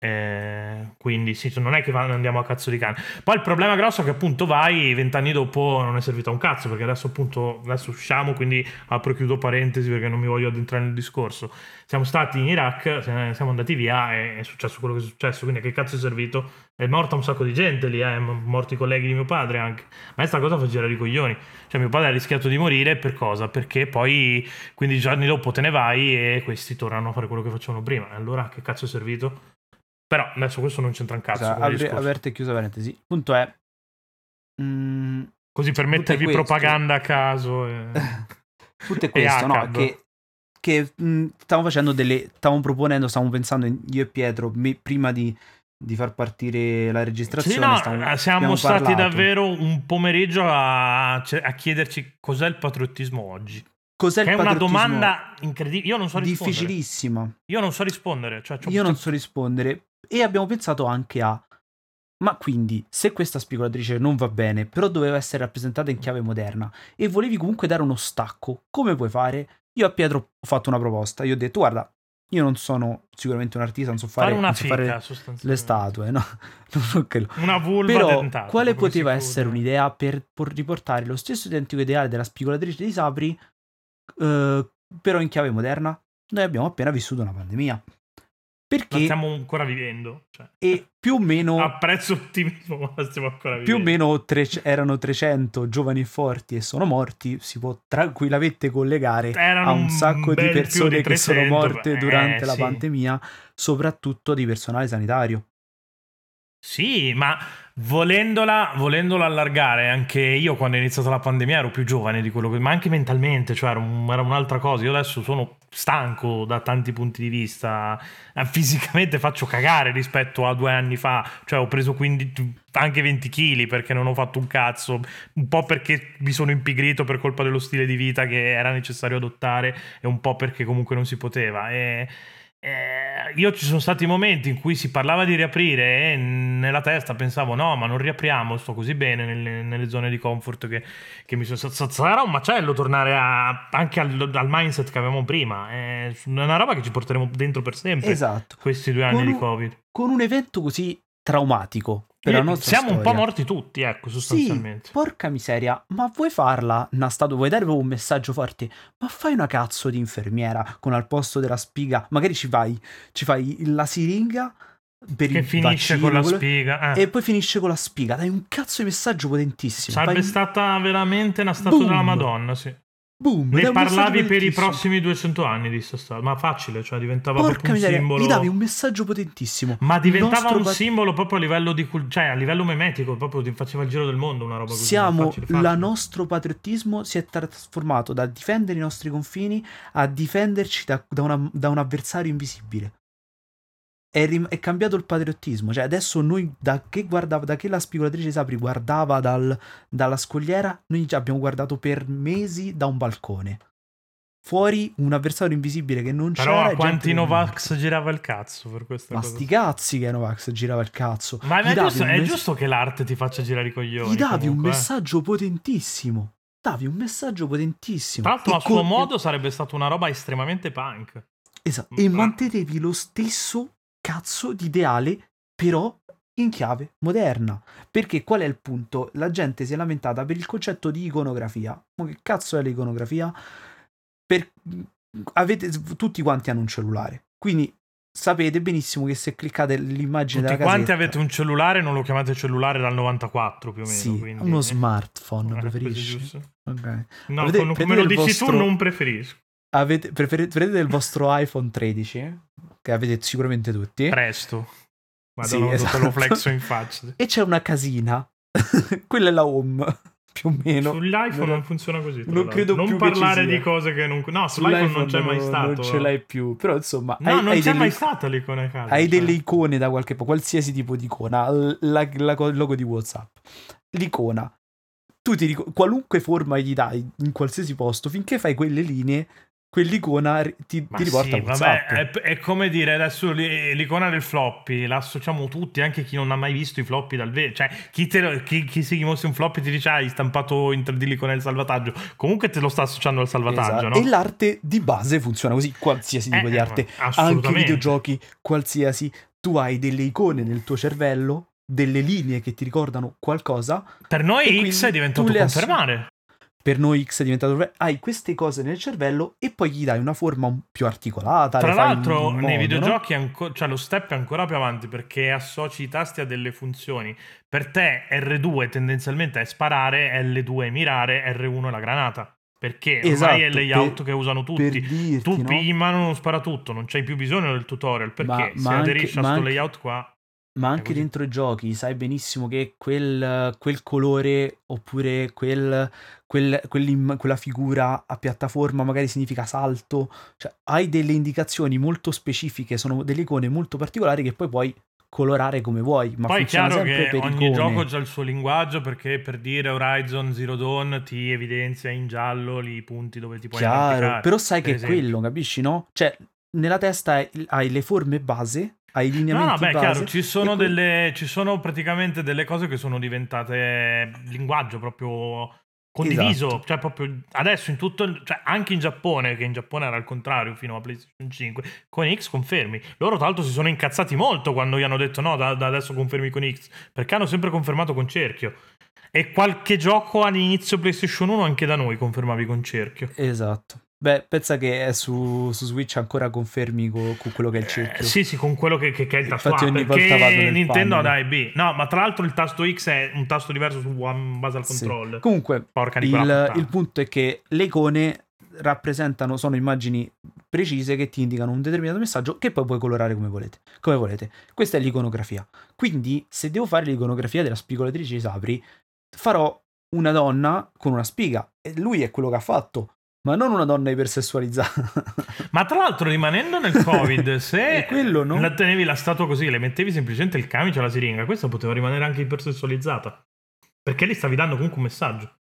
Eh, quindi sì, non è che andiamo a cazzo di cane. Poi il problema grosso è che appunto vai vent'anni dopo non è servito a un cazzo, perché adesso appunto adesso usciamo, quindi apro e chiudo parentesi perché non mi voglio addentrare nel discorso. Siamo stati in Iraq, siamo andati via e è successo quello che è successo, quindi a che cazzo è servito? È morta un sacco di gente lì, eh, morti i colleghi di mio padre anche. Ma questa cosa fa girare i coglioni. Cioè mio padre ha rischiato di morire per cosa? Perché poi 15 giorni dopo te ne vai e questi tornano a fare quello che facevano prima. E allora a che cazzo è servito? Però adesso questo non c'entra un cazzo. Scusa, apri, aperta e chiusa parentesi. Il punto è... Mm, Così per mettervi propaganda a caso. E... [LAUGHS] tutto è questo, no? Che, che mh, mm, stavamo facendo delle... Stavamo proponendo, stavamo pensando io e Pietro, me, prima di di far partire la registrazione. Sì, no, stiamo, eh, siamo stati parlato. davvero un pomeriggio a, a, chiederci cos'è il patriottismo oggi. Cos'è che il è una domanda incredibile. Io non so rispondere. Difficilissima. Io non so rispondere. Cioè, Io non so rispondere. E abbiamo pensato anche a. Ma quindi, se questa spigolatrice non va bene, però doveva essere rappresentata in chiave moderna, e volevi comunque dare uno stacco, come puoi fare? Io a Pietro ho fatto una proposta. Io ho detto, guarda, io non sono sicuramente un artista, non so fare, fare, non so fica, fare le statue, no? [LAUGHS] una vulva Però, dentata, quale poteva essere un'idea per riportare lo stesso identico ideale della spigolatrice di Sabri, eh, però in chiave moderna? Noi abbiamo appena vissuto una pandemia. Perché stiamo ancora vivendo. Cioè. E più o meno. [LAUGHS] Apprezzo l'ottimismo, ma la stiamo ancora vivendo. Più o meno tre, erano 300 giovani e forti e sono morti. Si può tranquillamente collegare erano a un sacco di persone di 300, che sono morte durante eh, la sì. pandemia, soprattutto di personale sanitario. Sì, ma volendola, volendola, allargare, anche io quando è iniziata la pandemia ero più giovane di quello che... ma anche mentalmente, cioè era, un, era un'altra cosa. Io adesso sono stanco da tanti punti di vista, eh, fisicamente faccio cagare rispetto a due anni fa, cioè ho preso 15, anche 20 kg perché non ho fatto un cazzo, un po' perché mi sono impigrito per colpa dello stile di vita che era necessario adottare e un po' perché comunque non si poteva. E eh, io ci sono stati momenti in cui si parlava di riaprire e nella testa pensavo no ma non riapriamo sto così bene nelle, nelle zone di comfort che, che, mi sono sarà un macello tornare a, anche al, al, mindset che avevamo prima è una roba che ci porteremo dentro per sempre esatto. questi due anni con di covid. con un evento così traumatico siamo storia. un po' morti tutti, ecco, sostanzialmente. Sì, porca miseria, ma vuoi farla una statua, vuoi dare un messaggio forte? Ma fai una cazzo di infermiera con al posto della spiga, magari ci fai, ci fai la siringa per che finisce vaccino, con la spiga eh. e poi finisce con la spiga dai un cazzo di messaggio potentissimo sarebbe fai... stata veramente una statua Boom. della Madonna sì Boom, ne parlavi per i prossimi 200 anni di sta ma facile, cioè diventava Porca proprio un miseria, simbolo. Gli davi un messaggio potentissimo. Ma diventava un pat... simbolo proprio a livello di cioè a livello memetico, proprio ti faceva il giro del mondo una roba così. Siamo facile, facile. la nostro patriottismo si è trasformato da difendere i nostri confini a difenderci da, da, una, da un avversario invisibile è, rim- è, cambiato il patriottismo. Cioè, adesso noi da che, guardava, da che la spigolatrice Sapri guardava dal, dalla scogliera, noi già abbiamo guardato per mesi da un balcone. Fuori un avversario invisibile che non Però c'era. Però quanti Novax girava il cazzo per questa ma cosa? Sti cazzi che Novax girava il cazzo. Ma è, giusto, è mess- giusto, che l'arte ti faccia girare i coglioni. Gli davi comunque. un messaggio potentissimo. Davi un messaggio potentissimo. Tra l'altro, a suo modo sarebbe stata una roba estremamente punk. Esatto. E mantenevi lo stesso cazzo di ideale, però in chiave moderna. Perché qual è il punto? La gente si è lamentata per il concetto di iconografia. Ma che cazzo è l'iconografia? Per... Avete... Tutti quanti hanno un cellulare. Quindi sapete benissimo che se cliccate l'immagine Tutti della quanti casetta, avete un cellulare, non lo chiamate cellulare dal 94 più o meno. Sì, quindi... uno smartphone, eh, preferisci? Okay. No, avete, come, come lo dici vostro... tu non preferisco. Avete, preferite, prendete il vostro iPhone 13, che avete sicuramente tutti. Presto. Madonna, sì, esatto. lo flexo in faccia. E c'è una casina. [LAUGHS] Quella è la home, più o meno. Sull'iPhone non, non funziona così. Non credo non più parlare di cose che non... No, sull'iPhone non c'è mai stato. Non ce l'hai più. Però insomma... No, hai, non hai c'è delle, mai stata l'icona a casa. Hai cioè. delle icone da qualche po', qualsiasi tipo di icona. La, la, il logo di WhatsApp. L'icona. Tu ti ric- qualunque forma gli dai in qualsiasi posto, finché fai quelle linee quell'icona ti, ti riporta sì, vabbè, è, è, come dire adesso l'icona del floppy la associamo tutti anche chi non ha mai visto i floppy dal vero cioè chi, te, chi, chi si mostra un floppy ti dice ah, hai stampato in 3D l'icona del salvataggio. Comunque te lo sta associando al salvataggio esatto. no? e l'arte di base funziona così qualsiasi tipo eh, di arte. Anche videogiochi qualsiasi. Tu hai delle icone nel tuo cervello delle linee che ti ricordano qualcosa per noi X è diventato confermare per noi X è diventato hai queste cose nel cervello e poi gli dai una forma più articolata. Tra l'altro, nei videogiochi no? anco- cioè lo step è ancora più avanti perché associ i tasti a delle funzioni. Per te R2 tendenzialmente è sparare, L2 è mirare, R1 è la granata. Perché ormai Esatto, è il layout per- che usano tutti. dirti, Tu no? pigli in mano uno sparatutto, non c'hai più bisogno del tutorial. Perché Ma- se ma anche- aderisci a ma sto anche- layout qua. Ma anche dentro i giochi sai benissimo che quel, quel colore oppure quel, quel- quella figura a piattaforma magari significa salto. Cioè, hai delle indicazioni molto specifiche, sono delle icone molto particolari che poi puoi colorare come vuoi. Ma Poi è chiaro sempre che ogni icone. gioco ha il suo linguaggio perché per dire Horizon Zero Dawn ti evidenzia in giallo i punti dove ti puoi Chiaro, però sai per che è quello, capisci, no? Cioè, nella testa hai le forme base, hai i No, lineamenti no, beh, base. chiaro, ci sono, que- delle, ci sono praticamente delle cose che sono diventate linguaggio proprio condiviso, Esatto. cioè proprio adesso in tutto, cioè anche in Giappone, che in Giappone era al contrario fino a PlayStation 5, con X confermi. Loro tra l'altro si sono incazzati molto quando gli hanno detto no, da, da adesso confermi con X, perché hanno sempre confermato con cerchio. E qualche gioco all'inizio PlayStation 1 anche da noi confermavi con cerchio. Esatto. Beh, pensa che è su, su Switch ancora confermi co- con, quello che è il cerchio. Eh, sì, sì, con quello che, che, che è il tasto Infatti A, ogni volta vado nel Nintendo ha panel. da e B. No, ma tra l'altro il tasto X è un tasto diverso su, in base al Sì. Comunque, il, il punto è che le icone rappresentano, sono immagini precise che ti indicano un determinato messaggio che poi puoi colorare come volete. Come volete. Questa è l'iconografia. Quindi, se devo fare l'iconografia della spigolatrice di Sapri, farò una donna con una spiga. E lui è quello che ha fatto. Ma non una donna ipersessualizzata. [LAUGHS] Ma tra l'altro, rimanendo nel [LAUGHS] Covid, se È quello, no? la tenevi la statua così, le mettevi semplicemente il camice alla siringa, questa poteva rimanere anche ipersessualizzata. Perché lì stavi dando comunque un messaggio.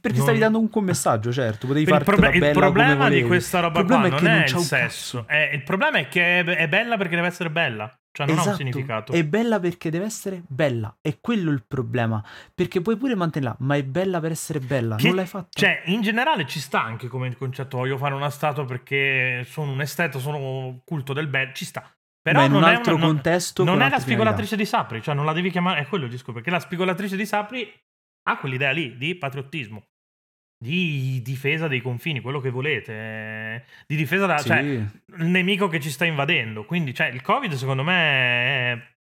Perché Non- stavi dando comunque un messaggio, certo. Potevi Il, fartela proble- il problema di questa roba Il qua è non è, non c'ha il sesso. È- il problema è che è, è bella perché deve essere bella. Cioè, non ha un Esatto, significato. È bella perché deve essere bella. È quello il problema. Perché puoi pure mantenerla, ma è bella per essere bella. Che- non l'hai fatta. Cioè, in generale ci sta anche come concetto. Voglio fare una statua perché sono un esteto, sono culto del bel. Ci sta. Però ma in non un è altro una- non- contesto. Non con è la spigolatrice di Sapri, cioè non la devi chiamare. È quello il disco. Perché la spigolatrice di Sapri ha quell'idea lì di patriottismo, di difesa dei confini, quello che volete, eh, di difesa da. Sì. Cioè, il nemico che ci sta invadendo. Quindi, cioè, il Covid, secondo me,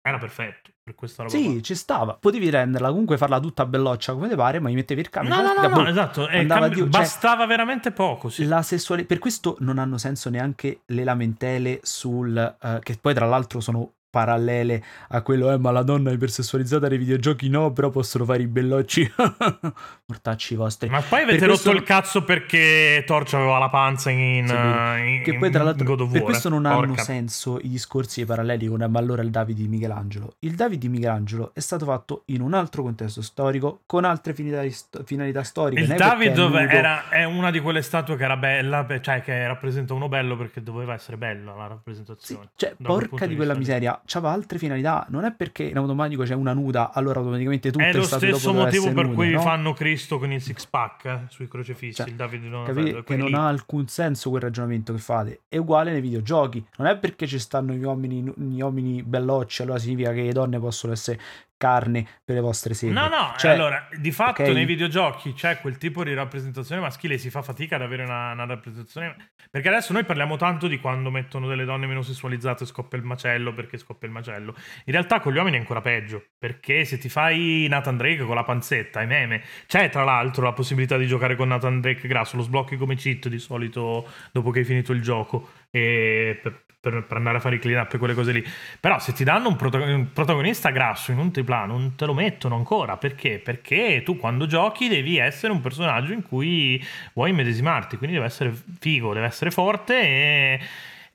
era perfetto per questa roba. Sì, qua. ci stava. Potevi renderla, comunque farla tutta belloccia come ti pare, ma gli mettevi il camice. No, no, no, no, boh, esatto. eh, cambi- giù, cioè, bastava veramente poco. Sì. La sessuale... Per questo non hanno senso neanche le lamentele sul... eh, che poi tra l'altro sono parallele a quello, eh, ma la donna ipersessualizzata nei videogiochi no, però possono fare i bellocci. [LAUGHS] Mortacci vostri. Ma poi avete Per questo- rotto il cazzo perché Torch aveva la panza in, Sì, eh, in- Che poi tra l'altro per questo non eh. hanno Porca. senso i discorsi paralleli con ma allora il Davide di Michelangelo. Il Davide di Michelangelo è stato fatto in un altro contesto storico, con altre finalità, finalità storiche. Il non è perché David è nudo. era, è una di quelle statue che era bella, cioè che rappresenta uno bello perché doveva essere bella la Sì, rappresentazione. cioè, quel punto porca di quella vista c'aveva altre finalità. Non è perché in automatico c'è una nuda, allora automaticamente tutte È lo stesso motivo per nude, cui no? fanno Cristo con il six pack eh, sui crocefissi. Cioè, il David non Capite quelli che non ha alcun senso quel ragionamento che fate. È uguale nei videogiochi. Non è perché ci stanno gli uomini, gli uomini bellocci, allora significa che le donne possono essere carne per le vostre sedi. No, no, Cioè, allora, di fatto ok. nei videogiochi c'è quel tipo di rappresentazione maschile si fa fatica ad avere una, una rappresentazione... Perché adesso noi parliamo tanto di quando mettono delle donne meno sessualizzate e scoppia il macello perché scoppia il macello. In realtà con gli uomini è ancora peggio, perché se ti fai Nathan Drake con la panzetta, è meme. C'è tra l'altro la possibilità di giocare con Nathan Drake grasso, lo sblocchi come cheat di solito dopo che hai finito il gioco e per, per- andare a fare i clean up e quelle cose lì. Però se ti danno un, protago- un protagonista grasso in un tripla non te lo mettono ancora. Perché? Perché tu quando giochi devi essere un personaggio in cui vuoi medesimarti, quindi deve essere figo, deve essere forte e...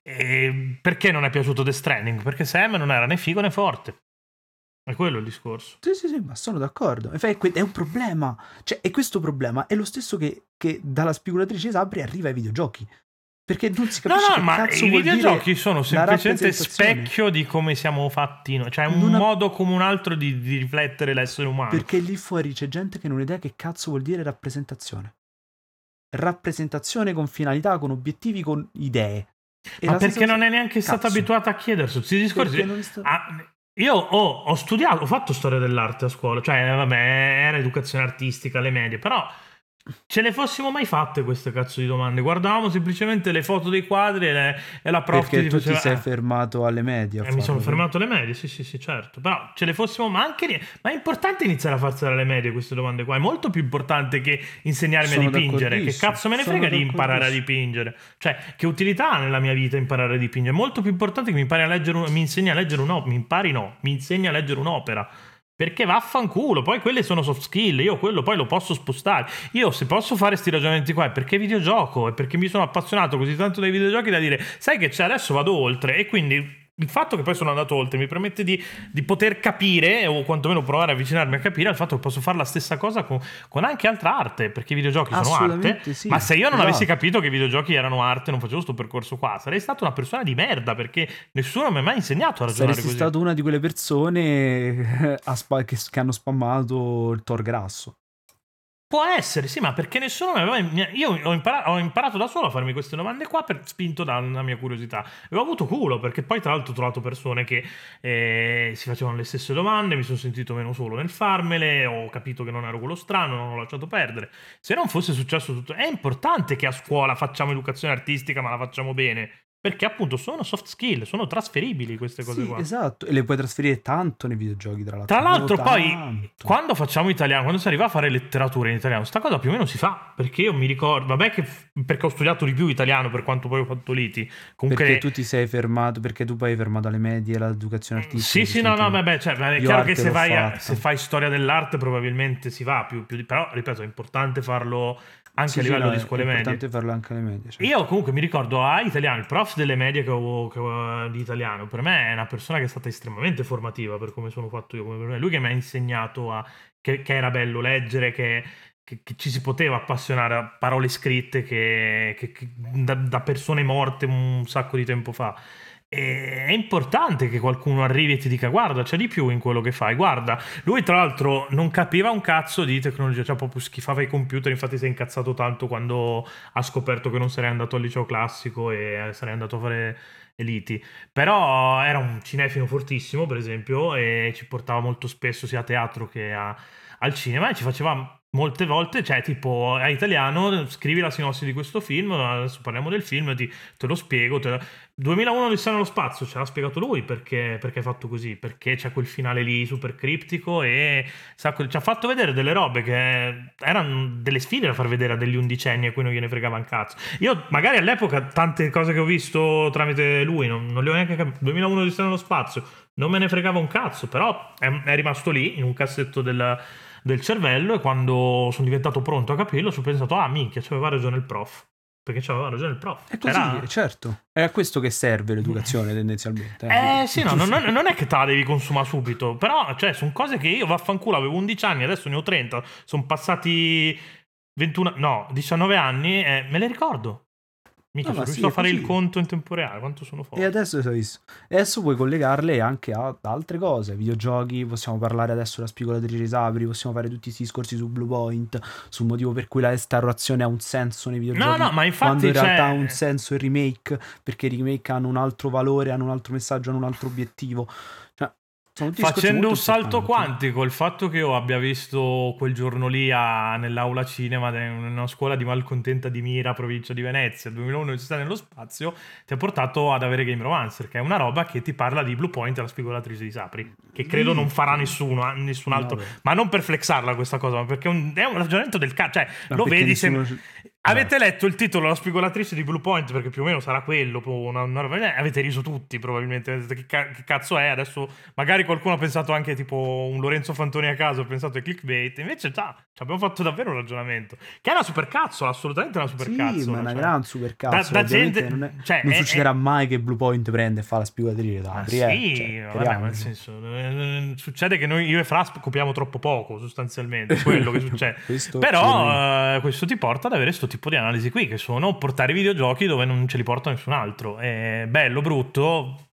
e perché non è piaciuto The Stranding? Perché Sam non era né figo né forte. È quello il discorso. Sì, sì, sì, ma sono d'accordo. È un problema. Cioè, e questo problema è lo stesso che, che dalla spigolatrice Sabri arriva ai videogiochi. Perché non si No, capisce no, che ma cazzo i videogiochi sono semplicemente specchio di come siamo fatti noi. Cioè, un ha- modo come un altro di, di riflettere l'essere umano. Perché lì fuori c'è gente che non ha idea che cazzo vuol dire rappresentazione. Rappresentazione con finalità, con obiettivi, con idee. E Ma perché non è neanche stata Cazzo. abituata a chiedersi questi discorsi? Sta- Ah, io ho, ho studiato, ho fatto storia dell'arte a scuola, cioè vabbè, era educazione artistica alle medie, però ce le fossimo mai fatte queste cazzo di domande. Guardavamo semplicemente le foto dei quadri e, le, e la prof Perché ti tu faceva, ti sei "Eh, fermato alle medie. eh, mi sono fermato alle medie, sì, sì, sì, certo. Però ce le fossimo, ma anche. Ma è importante iniziare a farsene alle medie queste domande qua. È molto più importante che insegnarmi Sono a dipingere. Che cazzo me ne frega di imparare a dipingere? Cioè, che utilità ha nella mia vita imparare a dipingere? È molto più importante che mi impari a leggere un- mi insegni a leggere un'opera. Mi impari no, mi insegni a leggere un'opera. Perché vaffanculo, poi quelle sono soft skill, io quello poi lo posso spostare. Io se posso fare questi ragionamenti qua è perché videogioco, è perché mi sono appassionato così tanto dai videogiochi da dire, sai che c'è, adesso vado oltre e quindi il fatto che poi sono andato oltre mi permette di, di poter capire o quantomeno provare a avvicinarmi a capire al fatto che posso fare la stessa cosa con, con anche altra arte, perché i videogiochi sono arte. Sì, ma se io non esatto. avessi capito che i videogiochi erano arte, non facevo questo percorso qua, sarei stato una persona di merda perché nessuno mi ha mai insegnato a ragionare Saresti così. stato una di quelle persone a spa- che, che hanno spammato il Tor grasso. Può essere, sì, ma perché nessuno mi aveva. Io ho imparato, ho imparato da solo a farmi queste domande qua, per, spinto dalla mia curiosità. E ho avuto culo, perché poi, tra l'altro, ho trovato persone che eh, si facevano le stesse domande, mi sono sentito meno solo nel farmele, ho capito che non ero quello strano, non ho lasciato perdere. Se non fosse successo tutto. È importante che a scuola facciamo educazione artistica, ma la facciamo bene. Perché appunto sono soft skill, sono trasferibili queste cose Sì, qua. esatto, e le puoi trasferire tanto nei videogiochi, tra l'altro. Tra l'altro, Proprio poi tanto. quando facciamo italiano, quando si arriva a fare letteratura in italiano, sta cosa più o meno si fa. Perché io mi ricordo, vabbè, che perché ho studiato di più italiano per quanto poi ho fatto liti. Comunque, Perché tu ti sei fermato, perché tu poi hai fermato alle medie l'educazione artistica. sì, sì, no, no, vabbè, cioè, è chiaro che se, vai se fai storia dell'arte probabilmente si va più, più di... Però, ripeto, è importante farlo anche Sì, a sì, livello no, di è- scuole è medie. importante farlo anche alle medie. cioè. Io comunque mi ricordo a italiano, il prof delle medie che ho, che ho di italiano, per me è una persona che è stata estremamente formativa per come sono fatto io, come per me. Lui che mi ha insegnato a, che, che era bello leggere, che, che- ci si poteva appassionare a parole scritte che, che- che- da, da persone morte un sacco di tempo fa. È importante che qualcuno arrivi e ti dica guarda c'è di più in quello che fai guarda. Lui tra l'altro non capiva un cazzo di tecnologia cioè proprio schifava i computer infatti si è incazzato tanto quando ha scoperto che non sarei andato al liceo classico e eh, sarei andato a fare eliti. Però era un cinefilo fortissimo per esempio e ci portava molto spesso sia a teatro che a- al cinema e ci faceva molte volte cioè tipo a italiano scrivi la sinossi di questo film adesso parliamo del film ti- te lo spiego te lo- 2001 Odissea nello spazio ce l'ha spiegato lui perché, perché è fatto così perché c'è quel finale lì super criptico e sacco- ci ha fatto vedere delle robe che erano delle sfide da far vedere a degli undicenni a cui non gliene fregava un cazzo. Io magari all'epoca tante cose che ho visto tramite lui non, non le ho neanche capite 2001 Odissea nello spazio non me ne fregava un cazzo però è, è rimasto lì in un cassetto del, del cervello e quando sono diventato pronto a capirlo ho pensato ah minchia c'aveva ragione il prof perché c'aveva ragione il prof È così, Era- certo. È a questo che serve l'educazione [LAUGHS] tendenzialmente. eh. eh sì, no, non, non- non è che te la devi consumare subito, però cioè, sono cose che io vaffanculo avevo 11 anni, adesso ne ho 30, sono passati 21, no, 19 anni e me le ricordo. Mica No, sono sì, riuscito a è fare il così. conto in tempo reale, quanto sono E forte. adesso. E adesso puoi collegarle anche a altre cose, videogiochi, possiamo parlare adesso della spigolatrice di Sabri, possiamo fare tutti questi discorsi su Blue Point, sul motivo per cui la restaurazione ha un senso nei videogiochi. No, no, ma infatti quando in realtà c'è- ha un senso il remake, perché i remake hanno un altro valore, hanno un altro messaggio, hanno un altro obiettivo. Cioè, discorsi Facendo un salto quantico, il fatto che io abbia visto quel giorno lì a- nell'aula cinema in una scuola di malcontenta di Mira, provincia di Venezia, 2001 si sta nello spazio, ti ha portato ad avere Game Romancer, che è una roba che ti parla di Blue Point la spigolatrice di Sapri, che credo non farà nessuno, eh, nessun altro, No, ma non per flexarla questa cosa, ma perché è un, è un ragionamento del cazzo, cioè No, lo vedi nessuno- sem- Avete letto il titolo La spigolatrice di Blue Point? Perché più o meno sarà quello. Una, una eh, avete riso tutti, probabilmente. Che, ca- che cazzo è? Adesso magari qualcuno ha pensato anche tipo un Lorenzo Fantoni a caso. Ha pensato ai clickbait. Invece, già, ci abbiamo fatto davvero un ragionamento. Che è una supercazzola, assolutamente una Sì, supercazzola. ma è una cioè. gran supercazzo. Da- da gente- non, è- cioè, non è- succederà mai che Blue Point prende e fa la spigolatrice da Ah, Apri, sì, eh, cioè, vabbè, nel senso, eh, succede che noi, io e Fra copiamo troppo poco, sostanzialmente, quello che [LAUGHS] succede. Questo Però eh, questo ti porta ad avere questo tipo di analisi qui, che sono portare i videogiochi dove non ce li porta nessun altro. È bello, brutto.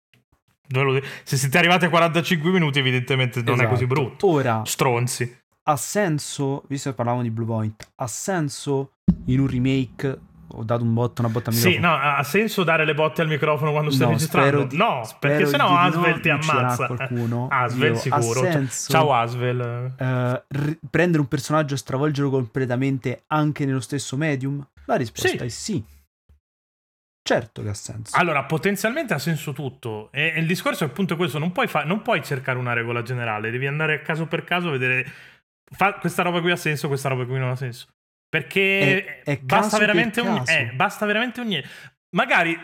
Se siete arrivati a 45 minuti, evidentemente non è Esatto. così brutto. Ora, Stronzi. ha senso, visto che parlavamo di Blue Point, ha senso in un remake ho dato un botto, una botta al Sì, microfono. no, ha senso dare le botte al microfono quando stai No, registrando? di- no, perché sennò no, Asvel ti ucciderà ammazza. qualcuno. Asvel Io- sicuro. Ciao- senso? Ciao Asvel. Eh, ri- prendere un personaggio e stravolgerlo completamente anche nello stesso medium? La risposta Sì. è sì. Certo che ha senso. Allora, potenzialmente ha senso tutto. E, e il discorso è appunto questo: non puoi, fa- non puoi cercare una regola generale, devi andare caso per caso a vedere. Fa- questa roba qui ha senso, questa roba qui non ha senso. Perché È- è basta, per veramente un, eh, basta veramente un niente. Magari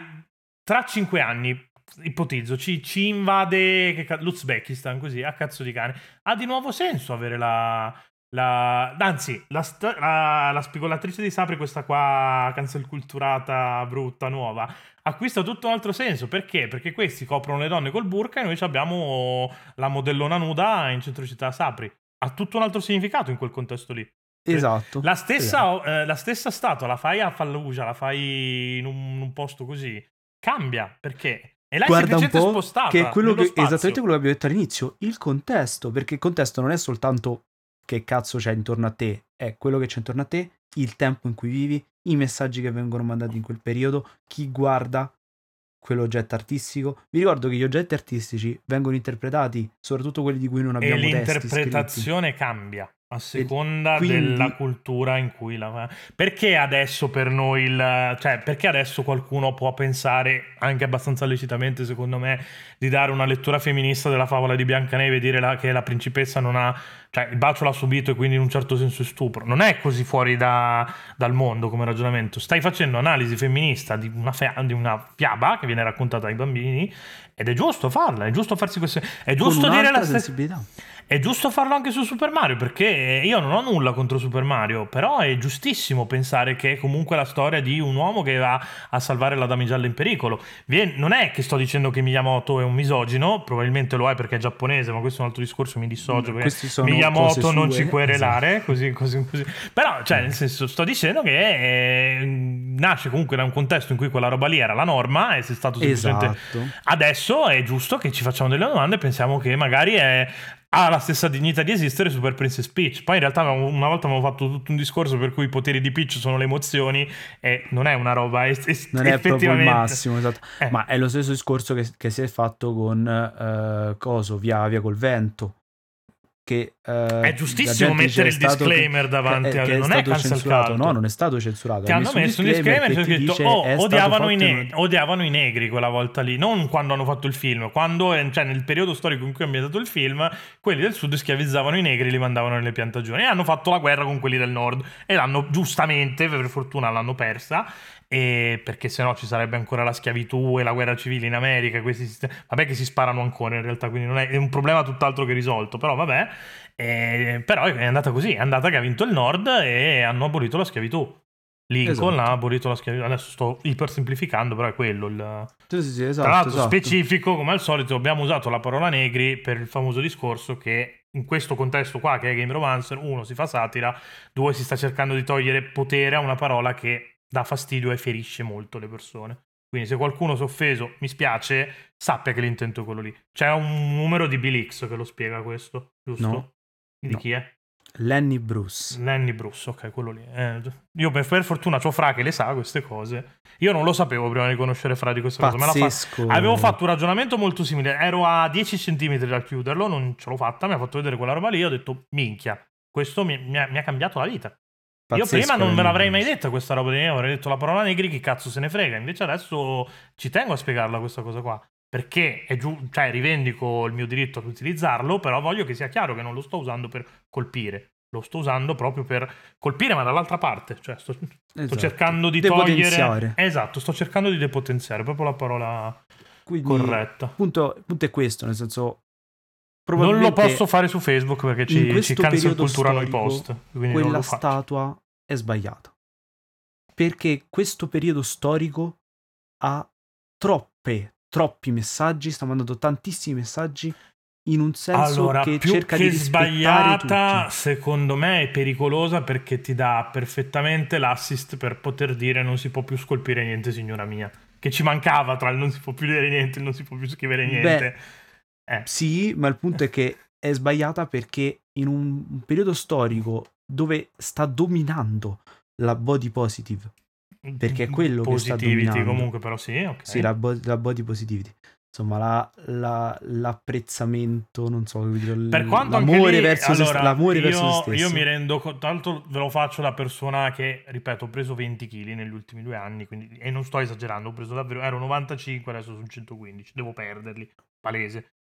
tra cinque anni, ipotizzo, ci, ci invade l'Uzbekistan così a cazzo di cane. Ha di nuovo senso avere la. la- anzi, la, la, la spigolatrice di Sapri, questa qua cancel culturata brutta nuova, acquista tutto un altro senso. Perché? Perché questi coprono le donne col burka e noi abbiamo la modellona nuda in centro città Sapri. Ha tutto un altro significato in quel contesto lì. Esatto. La stessa, eh, la stessa statua la fai a Fallujah, la fai in un, un posto così, cambia perché? E l'hai Guarda un po' spostata. che è quello che, spazio. esattamente quello che abbiamo detto all'inizio, il contesto, perché il contesto non è soltanto che cazzo c'è intorno a te, è quello che c'è intorno a te, il tempo in cui vivi, i messaggi che vengono mandati in quel periodo, chi guarda quell'oggetto artistico. Vi ricordo che gli oggetti artistici vengono interpretati, soprattutto quelli di cui non E abbiamo scritti. l'interpretazione cambia a seconda quindi- della cultura in cui la perché adesso per noi il cioè perché adesso qualcuno può pensare anche abbastanza lecitamente secondo me di dare una lettura femminista della favola di Biancaneve e dire la- che la principessa non ha cioè il bacio l'ha subito e quindi in un certo senso è stupro? Non è così fuori da- dal mondo come ragionamento. Stai facendo analisi femminista di una, fea- di una fiaba che viene raccontata ai bambini ed è giusto farla è giusto farsi queste è giusto dire la stessa sensibilità. È giusto farlo anche su Super Mario perché io non ho nulla contro Super Mario, però è giustissimo pensare che è comunque la storia di un uomo che va a salvare la damigella in pericolo. Non è che sto dicendo che Miyamoto è un misogino, probabilmente lo è perché è giapponese, ma questo è un altro discorso, mi dissocio perché Questi sono Miyamoto non ci querelare, così, così, così. Però, cioè, nel senso, sto dicendo che eh, nasce comunque da un contesto in cui quella roba lì era la norma e se è stato semplicemente Esatto. Adesso è giusto che ci facciamo delle domande e pensiamo che magari è- ha la stessa dignità di esistere Super Princess Peach. Poi in realtà una volta abbiamo fatto tutto un discorso per cui i poteri di Peach sono le emozioni e non è una roba es- es- Non è proprio il massimo, esatto. Eh. Ma è lo stesso discorso che, che si è fatto con eh, Coso, via, via col vento. Che, eh, È giustissimo mettere il è disclaimer che- davanti che- a- che è non è cancel censurato. No, non è stato censurato. Ti hanno messo un disclaimer che e ho detto, dice oh, è odiavano i, in ne- una- odiavano i negri quella volta lì, non quando hanno fatto il film, quando, cioè nel periodo storico in cui è ambientato il film, quelli del sud schiavizzavano i negri e li mandavano nelle piantagioni. E hanno fatto la guerra con quelli del nord. E l'hanno giustamente, per fortuna l'hanno persa, e perché sennò ci sarebbe ancora la schiavitù e la guerra civile in America, questi sistemi- vabbè che si sparano ancora in realtà, quindi non è, è un problema tutt'altro che risolto, però vabbè, Eh, però è andata così, è andata che ha vinto il nord e hanno abolito la schiavitù. Lincoln Esatto. ha abolito la schiavitù. Adesso sto ipersemplificando, però è quello il. Sì, sì, sì, Tra esatto, l'altro, esatto. specifico, come al solito, abbiamo usato la parola negri per il famoso discorso che in questo contesto qua, che è Game Romancer, uno si fa satira, due si sta cercando di togliere potere a una parola che dà fastidio e ferisce molto le persone. Quindi se qualcuno si è offeso, mi spiace, sappia che l'intento è quello lì. C'è un numero di Bill X che lo spiega questo, giusto? No. Di No. chi è? Lenny Bruce. Lenny Bruce, ok, quello lì. Eh, io per, per fortuna ho Fra che le sa queste cose. Io non lo sapevo prima di conoscere Fra di questa cosa. Me l'ha fa- Pazzesco. Avevo fatto un ragionamento molto simile. Ero a 10 cm dal chiuderlo, non ce l'ho fatta. Mi ha fatto vedere quella roba lì. Ho detto, minchia, questo mi, mi ha, mi ha cambiato la vita. Io Pazzesco prima non me Lenny l'avrei mai detta questa roba di avrei detto la parola negri, chi cazzo se ne frega. Invece adesso ci tengo a spiegarla questa cosa qua. Perché è giù, cioè rivendico il mio diritto ad utilizzarlo, però voglio che sia chiaro che non lo sto usando per colpire. Lo sto usando proprio per colpire, ma dall'altra parte. Cioè, sto, sto Esatto. cercando di Depotenziare. togliere. Esatto, sto cercando di depotenziare, proprio la parola Quindi, corretta. Il punto, punto è questo, nel senso... Non lo posso fare su Facebook perché ci, ci cancel culturano i post. Quindi non quella statua è sbagliata. Perché questo periodo storico ha troppe, troppi messaggi, sta mandando tantissimi messaggi in un senso Allora, che più cerca che di sbagliata, tutti. secondo me è pericolosa perché ti dà perfettamente l'assist per poter dire non si può più scolpire niente, signora mia. Che ci mancava tra il non si può più dire niente il non si può più scrivere niente. eh, Sì, ma il punto è che è sbagliata perché in un periodo storico dove sta dominando la body positive, perché è quello che sta Positivity dominando. comunque, però sì, ok. Sì, la, bo- la body positivity. Insomma, la- la- l'apprezzamento, non so, dire, Per quanto l'amore, lì, verso, se, allora, l'amore io, verso se stesso. io mi rendo conto, tanto ve lo faccio da persona che, ripeto, ho preso 20 kg negli ultimi due anni, quindi, e non sto esagerando, ho preso davvero, ero 95, adesso sono 115, devo perderli, palese.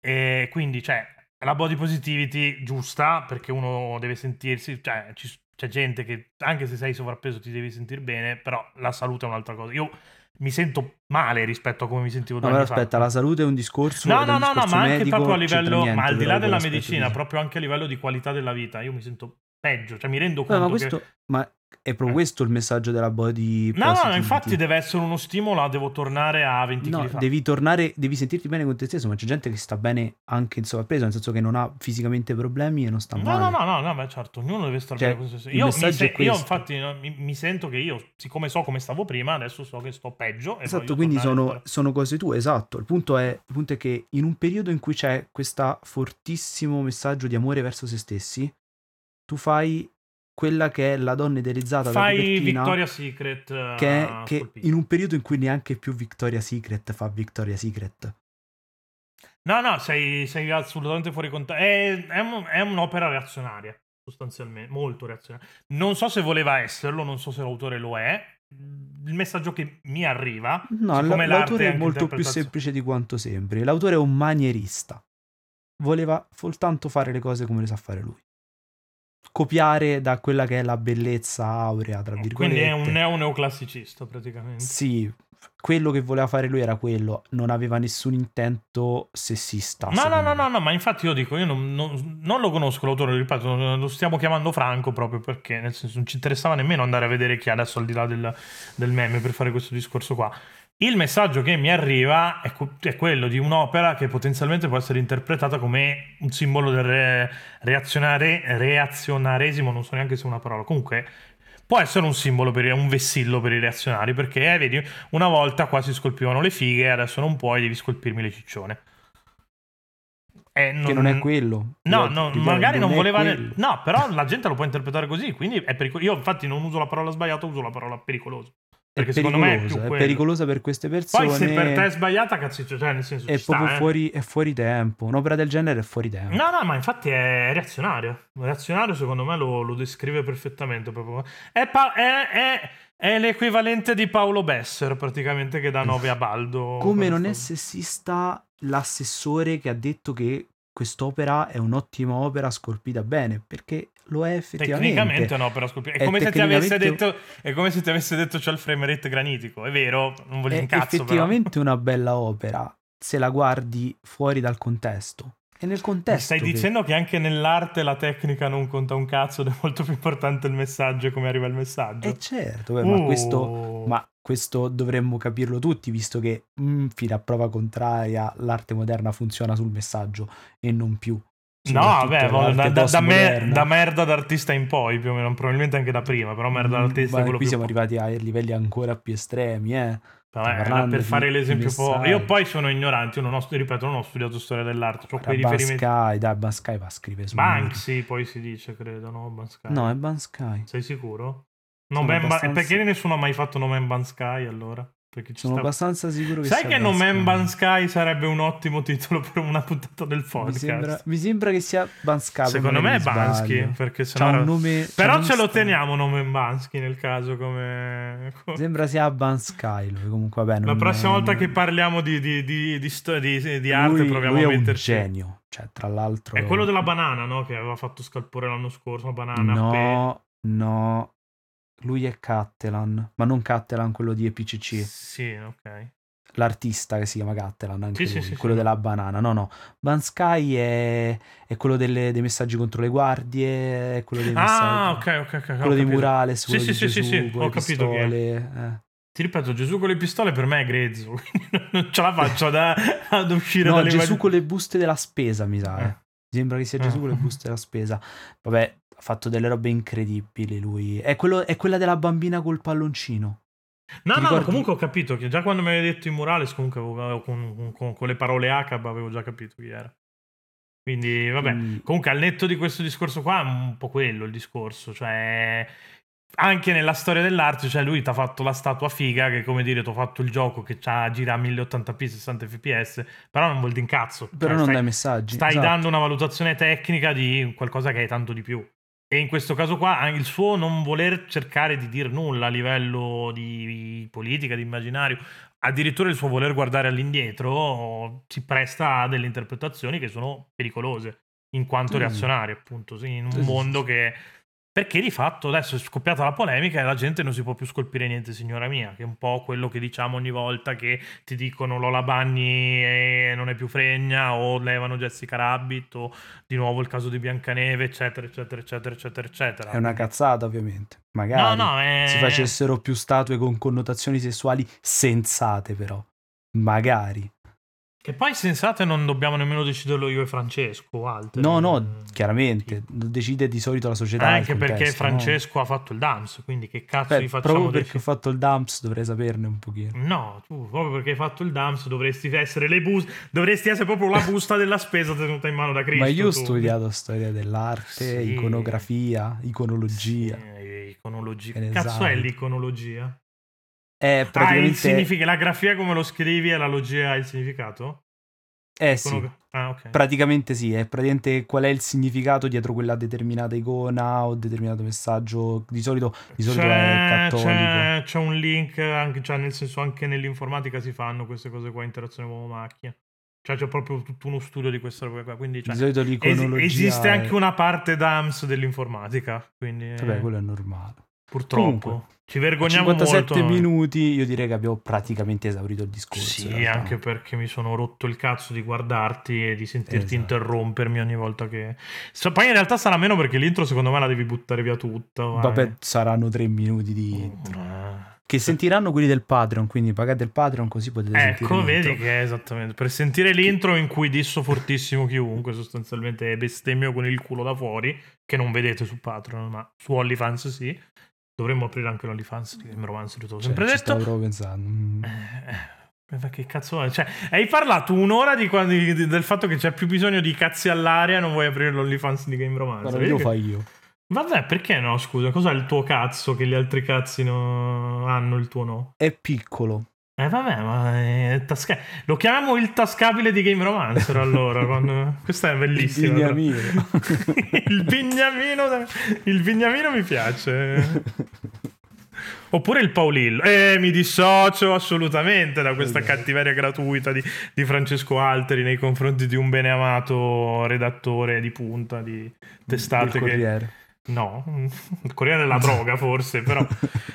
E quindi, cioè, la body positivity giusta, perché uno deve sentirsi, cioè, ci- c'è gente che, anche se sei sovrappeso, ti devi sentire bene, però la salute è un'altra cosa. Io mi sento male rispetto a come mi sentivo No, due però anni fa. aspetta, la salute è un discorso. No, no, no, no, ma anche proprio a livello, niente, ma al di là della medicina, fisico. proprio anche a livello di qualità della vita, io mi sento peggio, cioè mi rendo No, conto ma che... questo ma è proprio Eh. questo il messaggio della body No, no, infatti deve essere uno stimolo, devo tornare a 20 No, kg fa. devi tornare, devi sentirti bene con te stesso, ma c'è gente che sta bene anche in sovrappeso, nel senso che non ha fisicamente problemi e non sta male. no, no, no, no, beh, certo, ognuno deve stare Cioè, bene con se stesso. il Io, se- io infatti mi, sento che io, siccome so come stavo prima, adesso so che sto peggio. Esatto, quindi sono, sono cose tue, esatto. Il punto, è, il punto è che in un periodo in cui c'è questo fortissimo messaggio di amore verso se stessi, tu fai quella che è la donna idealizzata da Fai copertina, Victoria Secret. eh, che, è- che scolpita. in un periodo in cui neanche più Victoria's Secret fa Victoria's Secret. No, no, sei, sei assolutamente fuori contatto. È, è un- è un'opera reazionaria, sostanzialmente, molto reazionaria. Non so se voleva esserlo, non so se l'autore lo è. Il messaggio che mi arriva, No, l'arte l'autore è molto più semplice di quanto sembri. L'autore è un manierista. Voleva soltanto fare le cose come le sa fare lui. Copiare da quella che è la bellezza aurea, tra virgolette. Quindi è un neo neoclassicista praticamente. Sì, quello che voleva fare lui era quello, non aveva nessun intento sessista. No, no, no, no, no, ma infatti io dico, io non, non- non lo conosco l'autore, ripeto, lo stiamo chiamando Franco proprio perché, nel senso, non ci interessava nemmeno andare a vedere chi è adesso al di là del, del meme per fare questo discorso qua. Il messaggio che mi arriva è, è quello di un'opera che potenzialmente può essere interpretata come un simbolo del re- reazionare, reazionaresimo, non so neanche se è una parola, comunque può essere un simbolo, per un vessillo per i reazionari, perché eh, vedi, una volta qua si scolpivano le fighe, adesso non puoi, devi scolpirmi le ciccione. Eh, Che non è quello. No, no, magari non è voleva. quello. No, però la gente lo può interpretare così. Quindi è pericoloso. Io, infatti, non uso la parola sbagliata, uso la parola pericoloso. Perché secondo me è più pericolosa, è pericolosa per queste persone. Poi, se per te è sbagliata, cazzo, cioè, nel senso, è ci sta, proprio eh. fuori, è fuori tempo. Un'opera del genere è fuori tempo. No, no, ma infatti è reazionario. Reazionario, secondo me, lo, lo descrive perfettamente. Proprio. È, pa- è- è- è l'equivalente di Paolo Besser, praticamente, che dà 9 a Baldo. Come non è sessista l'assessore che ha detto che quest'opera è un'ottima opera scolpita bene, perché lo è effettivamente. Tecnicamente è un'opera scolpita. È, È come se ti avesse tecnicamente- detto, è come se ti avesse detto c'è il frame rate granitico. È vero, non dire è un cazzo, effettivamente una bella opera se la guardi fuori dal contesto. E nel però. Mi contesto stai che- dicendo che anche nell'arte la tecnica non conta un cazzo ed è molto più importante il messaggio e come arriva il messaggio. Eh certo, beh, ma, questo, Uh. ma questo dovremmo capirlo tutti, visto che mm, fino a prova contraria l'arte moderna funziona sul messaggio e non più. No, vabbè, da, da- da me- da merda d'artista in poi, più o meno, probabilmente anche da prima, però merda Mm, d'artista ma è quello qui siamo arrivati a livelli ancora più estremi, eh. Vabbè, parlando per fare l'esempio po'. Io poi sono ignorante, io non ho, ripeto, non ho studiato storia dell'arte, ho quei riferimenti. Dai, Ban Sky va a scrivere su Banksy, poi si dice, credo, no? Bansky. No, è Ban Sky. Sei sicuro? Ba- Perché nessuno ha mai fatto No Man Ban Sky allora? Perché ci Sono sta- abbastanza sicuro che Sai che No Man. Ban Sky sarebbe un ottimo titolo per una puntata del Mi podcast? sembra, mi sembra che sia Bansky. Secondo me è Bansky, perché sennò... un nome. Però un ce lo teniamo No Man Bansky nel caso come... Sembra sia Bansky. Lui. Comunque, vabbè, La prossima volta non- che parliamo di, di, di, di, di- di arte lui, proviamo lui è a un metterci... genio. Cioè, tra l'altro. È quello della banana, no? Che aveva fatto scalpore l'anno scorso, banana. No, no. Lui è Cattelan, ma non Cattelan, quello di EPCC. Sì, ok. L'artista che si chiama Cattelan, anche Sì, sì, lui, sì, quello sì. della banana. No, no. Bansky è, è quello delle- dei messaggi contro le guardie, è quello dei Ah, messaggi. ok, ok, ok. ho Quello dei. Murales, quello Sì, di sì, sì, Gesù, sì, sì, con ho capito pistole, eh. Ti ripeto, Gesù con le pistole per me è grezzo, [LAUGHS] non ce la faccio [LAUGHS] da, ad uscire No, dalle Gesù con le buste della spesa, mi sa. Eh. eh. Mi sembra che sia Gesù Eh. con le buste della spesa. Vabbè, ha fatto delle robe incredibili lui. È, quello- è quella della bambina col palloncino. No, Ti no, ricordi- comunque ho capito che già quando mi avevi detto i Murales, comunque avevo- con, con- con le parole H avevo già capito chi era. Quindi, vabbè, Quindi- comunque al netto di questo discorso qua è un po' quello il discorso, cioè anche nella storia dell'arte, cioè lui ti ha fatto la statua figa, che come dire, ti ho fatto il gioco che gira a 1080p 60 fps, però non vuol dire un cazzo. Però Cioè, non stai- dai messaggi. Stai esatto. dando una valutazione tecnica di qualcosa che hai tanto di più. E in questo caso qua anche il suo non voler cercare di dire nulla a livello di politica, di immaginario, addirittura il suo voler guardare all'indietro si presta a delle interpretazioni che sono pericolose, in quanto Mm. reazionarie, appunto, in un mondo che... Perché di fatto adesso è scoppiata la polemica e la gente non si può più scolpire niente, signora mia, che è un po' quello che diciamo ogni volta che ti dicono Lola Bagni e non è più fregna o levano Jessica Rabbit o di nuovo il caso di Biancaneve, eccetera, eccetera, eccetera, eccetera, eccetera. È una cazzata, ovviamente. Magari No, no, è... si facessero più statue con connotazioni sessuali sensate, però. Magari. Che poi sensate non dobbiamo nemmeno deciderlo io e Francesco o altri. No, no, Mm, chiaramente. sì. Decide di solito la società. Anche perché contesto, no? Francesco ha fatto il DAMS, quindi che cazzo Beh, gli facciamo proprio dec- perché ho fatto il dumps dovrei saperne un pochino. No, tu proprio perché hai fatto il DAMS dovresti essere le bus dovresti essere proprio la busta della spesa tenuta in mano da Cristo. Ma io ho tu. studiato storia dell'arte, Sì. iconografia, iconologia. Sì, iconologia. Che Che cazzo è l'iconologia? È Ah, il praticamente... significa la grafia come lo scrivi e la logia ha il significato? eh sì, Ah, ok. praticamente sì, è praticamente qual è il significato dietro quella determinata icona o determinato messaggio. Di solito, di solito è cattolico. c'è, c'è un link, anche, cioè nel senso anche nell'informatica si fanno queste cose qua, interazione uomo-macchina. Cioè c'è proprio tutto uno studio di questa roba qua, quindi cioè, Di solito es- l'iconologia esiste è- anche una parte DAMS dell'informatica, quindi Vabbè, quello è normale. purtroppo Comunque, ci vergogniamo 57 molto. noi. minuti io direi che abbiamo praticamente esaurito il discorso. Sì, anche perché mi sono rotto il cazzo di guardarti e di sentirti Esatto. interrompermi ogni volta che... Poi in realtà sarà meno perché l'intro secondo me la devi buttare via tutta. vai. Vabbè, saranno tre minuti di intro. Eh. Che sentiranno quelli del Patreon, quindi pagate il Patreon così potete sentire Ecco, l'intro. vedi che è esattamente per sentire l'intro in cui disso fortissimo chiunque, sostanzialmente bestemmio con il culo da fuori, che non vedete su Patreon, ma su OnlyFans sì. Dovremmo aprire anche l'OnlyFans di Game Romance, l'ho Cioè, sempre detto. stavo pensando. Mm. Eh, eh, ma che cazzo è? Cioè, hai parlato un'ora di quando- di- del fatto che c'è più bisogno di cazzi all'aria, non vuoi aprire l'OnlyFans di Game Romance. Io lo fai io. Vabbè, perché no? Scusa, cos'è il tuo cazzo che gli altri cazzi no- hanno il tuo no? È piccolo. Eh vabbè, ma è tasca- lo chiamiamo il tascabile di Game Romancer allora. quando- [LAUGHS] Questa è bellissima. Il bignamino. [LAUGHS] il bignamino. Il bignamino mi piace. Oppure il Paulillo. Eh, mi dissocio assolutamente da questa Esatto. cattiveria gratuita di, di Francesco Alteri nei confronti di un beneamato redattore di punta di testate che... No, il [LAUGHS] Corriere della droga forse, però...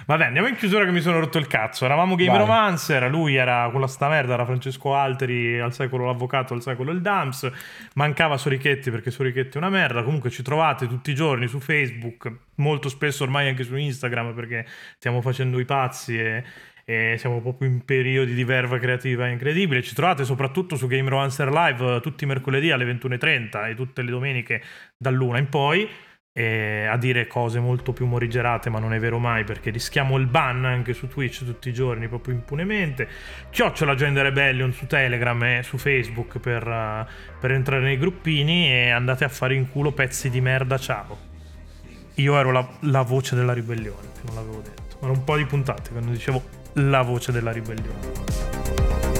Vabbè, andiamo in chiusura che mi sono rotto il cazzo. Eravamo Game Vai. Romancer, lui era quella sta merda, era Francesco Alteri, al secolo l'avvocato, al secolo il Dams. Mancava Sorichetti perché Sorichetti è una merda. Comunque ci trovate tutti i giorni su Facebook, molto spesso ormai anche su Instagram perché stiamo facendo i pazzi e... e siamo proprio in periodi di verva creativa incredibile. Ci trovate soprattutto su Game Romancer Live tutti i mercoledì alle 21.30 e tutte le domeniche dall'una in poi a dire cose molto più morigerate, ma non è vero mai perché rischiamo il ban anche su Twitch tutti i giorni proprio impunemente. Chiocciola Gender Rebellion su Telegram e su Facebook per, eh, per entrare nei gruppini e andate a fare in culo pezzi di merda. Ciao. Io ero la, la voce della ribellione, non l'avevo detto. Era un po' di puntate quando dicevo la voce della ribellione.